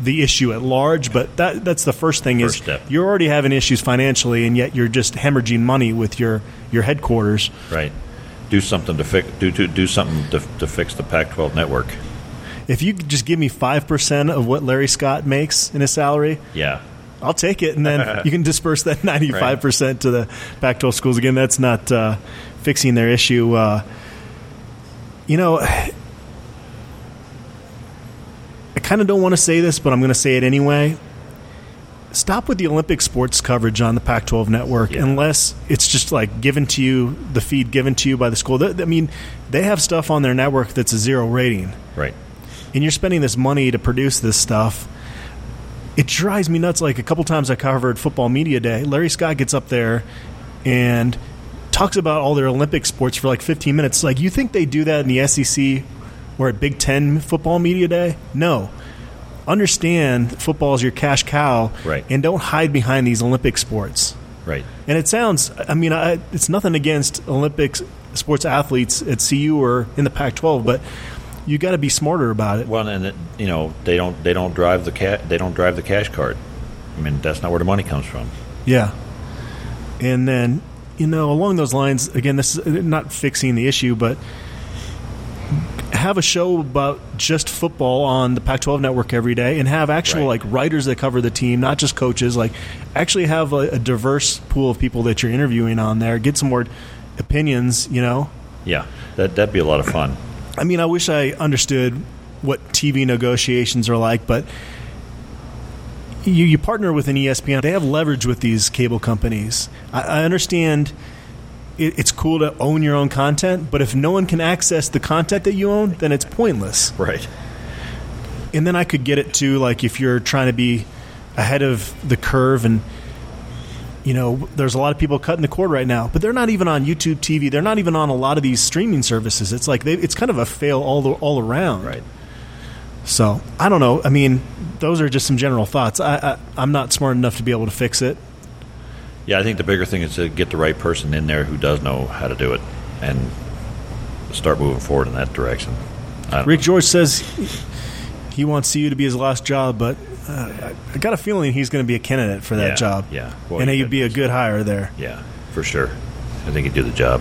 the issue at large, but that that's the first thing First is step. you're already having issues financially, and yet you're just hemorrhaging money with your your headquarters. right. Do something to fix. Do, do do something to, to fix the Pac-12 network. If you could just give me five percent of what Larry Scott makes in his salary, Yeah. I'll take it, and then you can disperse that ninety-five percent to the Pac-12 schools. Again, that's not uh, fixing their issue. Uh, you know, I kind of don't want to say this, but I'm going to say it anyway. Stop with the Olympic sports coverage on the Pac-12 network, Yeah. unless it's just like given to you, the feed given to you by the school. I mean, they have stuff on their network that's a zero rating Right. And you're spending this money to produce this stuff. It drives me nuts. Like a couple times I covered football media day, Larry Scott gets up there and talks about all their Olympic sports for like 15 minutes. Like, you think they do that in the SEC or at Big Ten football media day? No. Understand football is your cash cow, Right. And don't hide behind these Olympic sports. Right. And it sounds, I mean, I, it's nothing against Olympic sports athletes at CU or in the Pac 12, but you got to be smarter about it. Well, and it, you know they don't they don't drive the ca- they don't drive the cash card. I mean that's not where the money comes from. Yeah. And then, you know, along those lines, again, this is uh, not fixing the issue, but have a show about just football on the Pac 12 network every day and have actual Right. like writers that cover the team, not just coaches. Like, actually have a, a diverse pool of people that you're interviewing on there. Get some more opinions, you know? Yeah, that that'd be a lot of fun. I mean, I wish I understood what TV negotiations are like, but you, you partner with an ESPN. They have leverage with these cable companies. I, I understand it, it's cool to own your own content, but if no one can access the content that you own, then it's pointless. Right. And then I could get it to like if you're trying to be ahead of the curve and you know there's a lot of people cutting the cord right now but they're not even on youtube tv they're not even on a lot of these streaming services it's like they, it's kind of a fail all the, all around Right. so i don't know i mean those are just some general thoughts I, I i'm not smart enough to be able to fix it Yeah, I think the bigger thing is to get the right person in there who does know how to do it and start moving forward in that direction. Rick know. george says he wants you to be his last job but uh, I- got a feeling he's going to be a candidate for that Yeah, job yeah. Well, and he he'd be a good hire there Yeah, for sure. I think he'd do the job.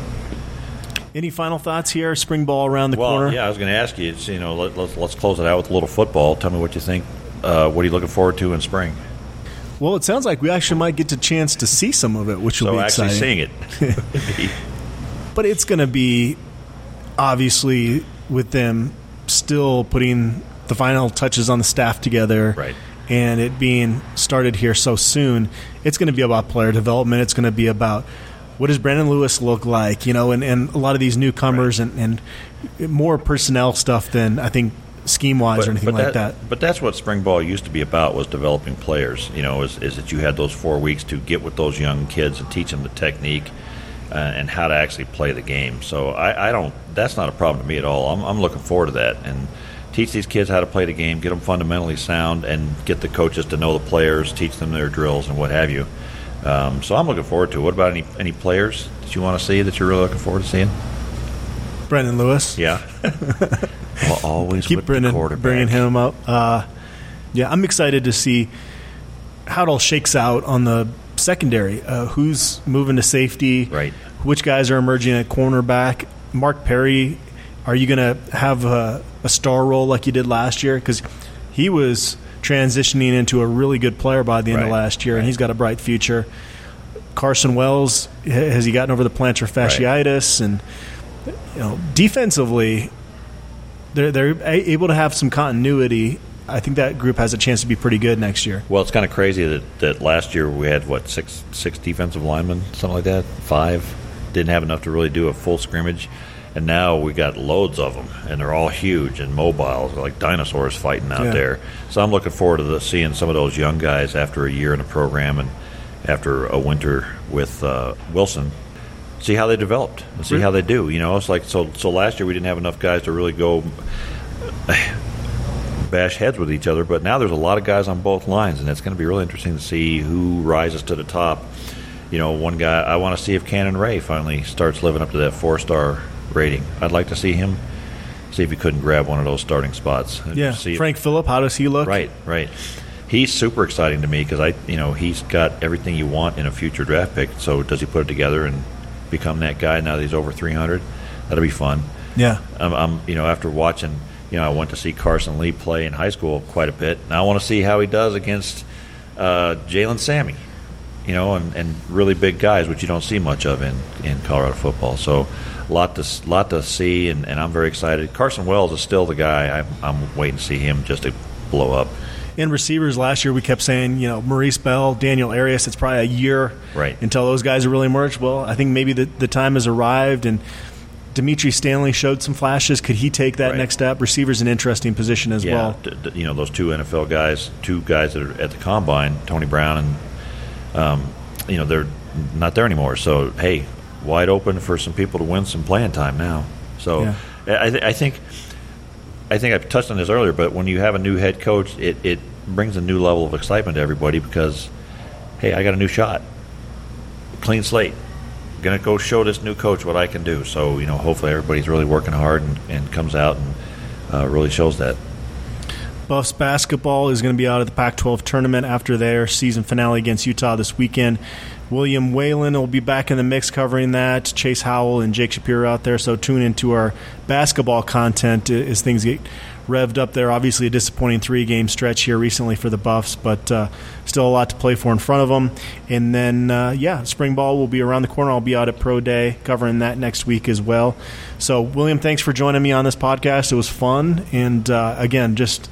Any final thoughts here? Spring ball around the Well, corner. yeah, I was going to ask you. It's, you know, let, let's let's close it out with a little football. Tell me what you think. Uh, what are you looking forward to in spring? Well, it sounds like we actually might get a chance to see some of it, which will So be actually exciting. seeing it. But it's going to be obviously with them still putting the final touches on the staff together. Right. And it being started here so soon, it's going to be about player development. It's going to be about what does Brendon Lewis look like, you know, and, and a lot of these newcomers right. and, and more personnel stuff than I think scheme wise or anything like that, that, But that's what spring ball used to be about was developing players. You know, is, is that you had those four weeks to get with those young kids and teach them the technique uh, and how to actually play the game. So I, I, don't. That's not a problem to me at all. I'm, I'm looking forward to that and teach these kids how to play the game, get them fundamentally sound, and get the coaches to know the players, teach them their drills and what have you. Um, so I'm looking forward to it. What about any any players that you want to see that you're really looking forward to seeing? Brendon Lewis. Yeah. well, always keep Brendon, bringing him up. Uh, yeah, I'm excited to see how it all shakes out on the secondary. Uh, who's moving to safety? Right. Which guys are emerging at cornerback? Mark Perry, are you going to have a, a, star role like you did last year? Because he was transitioning into a really good player by the end right. of last year, right. and he's got a bright future. Carson Wells has he gotten over the plantar fasciitis right. and you know defensively they're they're able to have some continuity. I think that group has a chance to be pretty good next year. Well, it's kind of crazy that, that last year we had what six six defensive linemen, something like that, five. Didn't have enough to really do a full scrimmage, and now we got loads of them, and they're all huge and mobile, they're like dinosaurs fighting out yeah. there. So I'm looking forward to the, seeing some of those young guys after a year in the program and after a winter with uh, Wilson see how they developed and see how they do. You know, it's like so. So last year we didn't have enough guys to really go bash heads with each other, but now there's a lot of guys on both lines, and it's going to be really interesting to see who rises to the top. You know, one guy I want to see if Cannon Ray finally starts living up to that four star rating. I'd like to see him. See if he couldn't grab one of those starting spots. Yeah, see Frank Fillip, how does he look? Right, right. He's super exciting to me because I, you know, he's got everything you want in a future draft pick. So does he put it together and become that guy now that he's over 300. That'll be fun. Yeah. I'm, I'm, you know, after watching, you know, I went to see Carson Lee play in high school quite a bit. Now I want to see how he does against uh, Jalen Sami, you know, and, and really big guys, which you don't see much of in, in Colorado football. So lot to, lot to see, and, and I'm very excited. Carson Wells is still the guy. I'm, I'm waiting to see him just to blow up in receivers last year, we kept saying, you know, Maurice Bell, Daniel Arias, it's probably a year right. until those guys are really emerged. Well, I think maybe the, the time has arrived, and Dimitri Stanley showed some flashes. Could he take that right. next step? Receiver's an interesting position as yeah, well. D- d- you know, those two NFL guys, two guys that are at the combine, Tony Brown and, um, you know, they're not there anymore. So, hey, wide open for some people to win some playing time now. So, yeah. I, th- I think I think I touched on this earlier, but when you have a new head coach, it, it brings a new level of excitement to everybody because, hey, I got a new shot, clean slate. Going to go show this new coach what I can do. So you know, hopefully everybody's really working hard and, and comes out and uh, really shows that. Buffs basketball is going to be out of the Pac 12 tournament after their season finale against Utah this weekend. William Whalen will be back in the mix covering that. Chase Howell and Jake Shapiro out there. So tune into our basketball content as things get revved up there. Obviously, a disappointing three game stretch here recently for the Buffs, but uh, still a lot to play for in front of them. And then, uh, yeah, spring ball will be around the corner. I'll be out at Pro Day covering that next week as well. So, William, thanks for joining me on this podcast. It was fun. And uh, again, just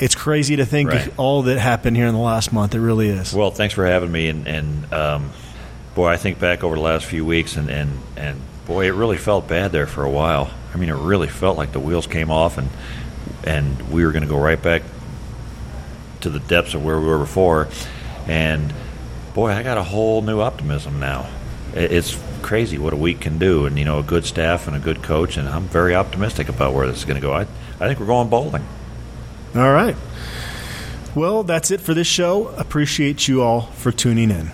it's crazy to think right. all that happened here in the last month. It really is. Well, thanks for having me. And, and um, boy, I think back over the last few weeks, and, and, and boy, it really felt bad there for a while. I mean, it really felt like the wheels came off, and and we were going to go right back to the depths of where we were before. And boy, I got a whole new optimism now. It's crazy what a week can do, and you know, a good staff and a good coach, and I'm very optimistic about where this is going to go. I, I think we're going bowling. All right. Well, that's it for this show. Appreciate you all for tuning in.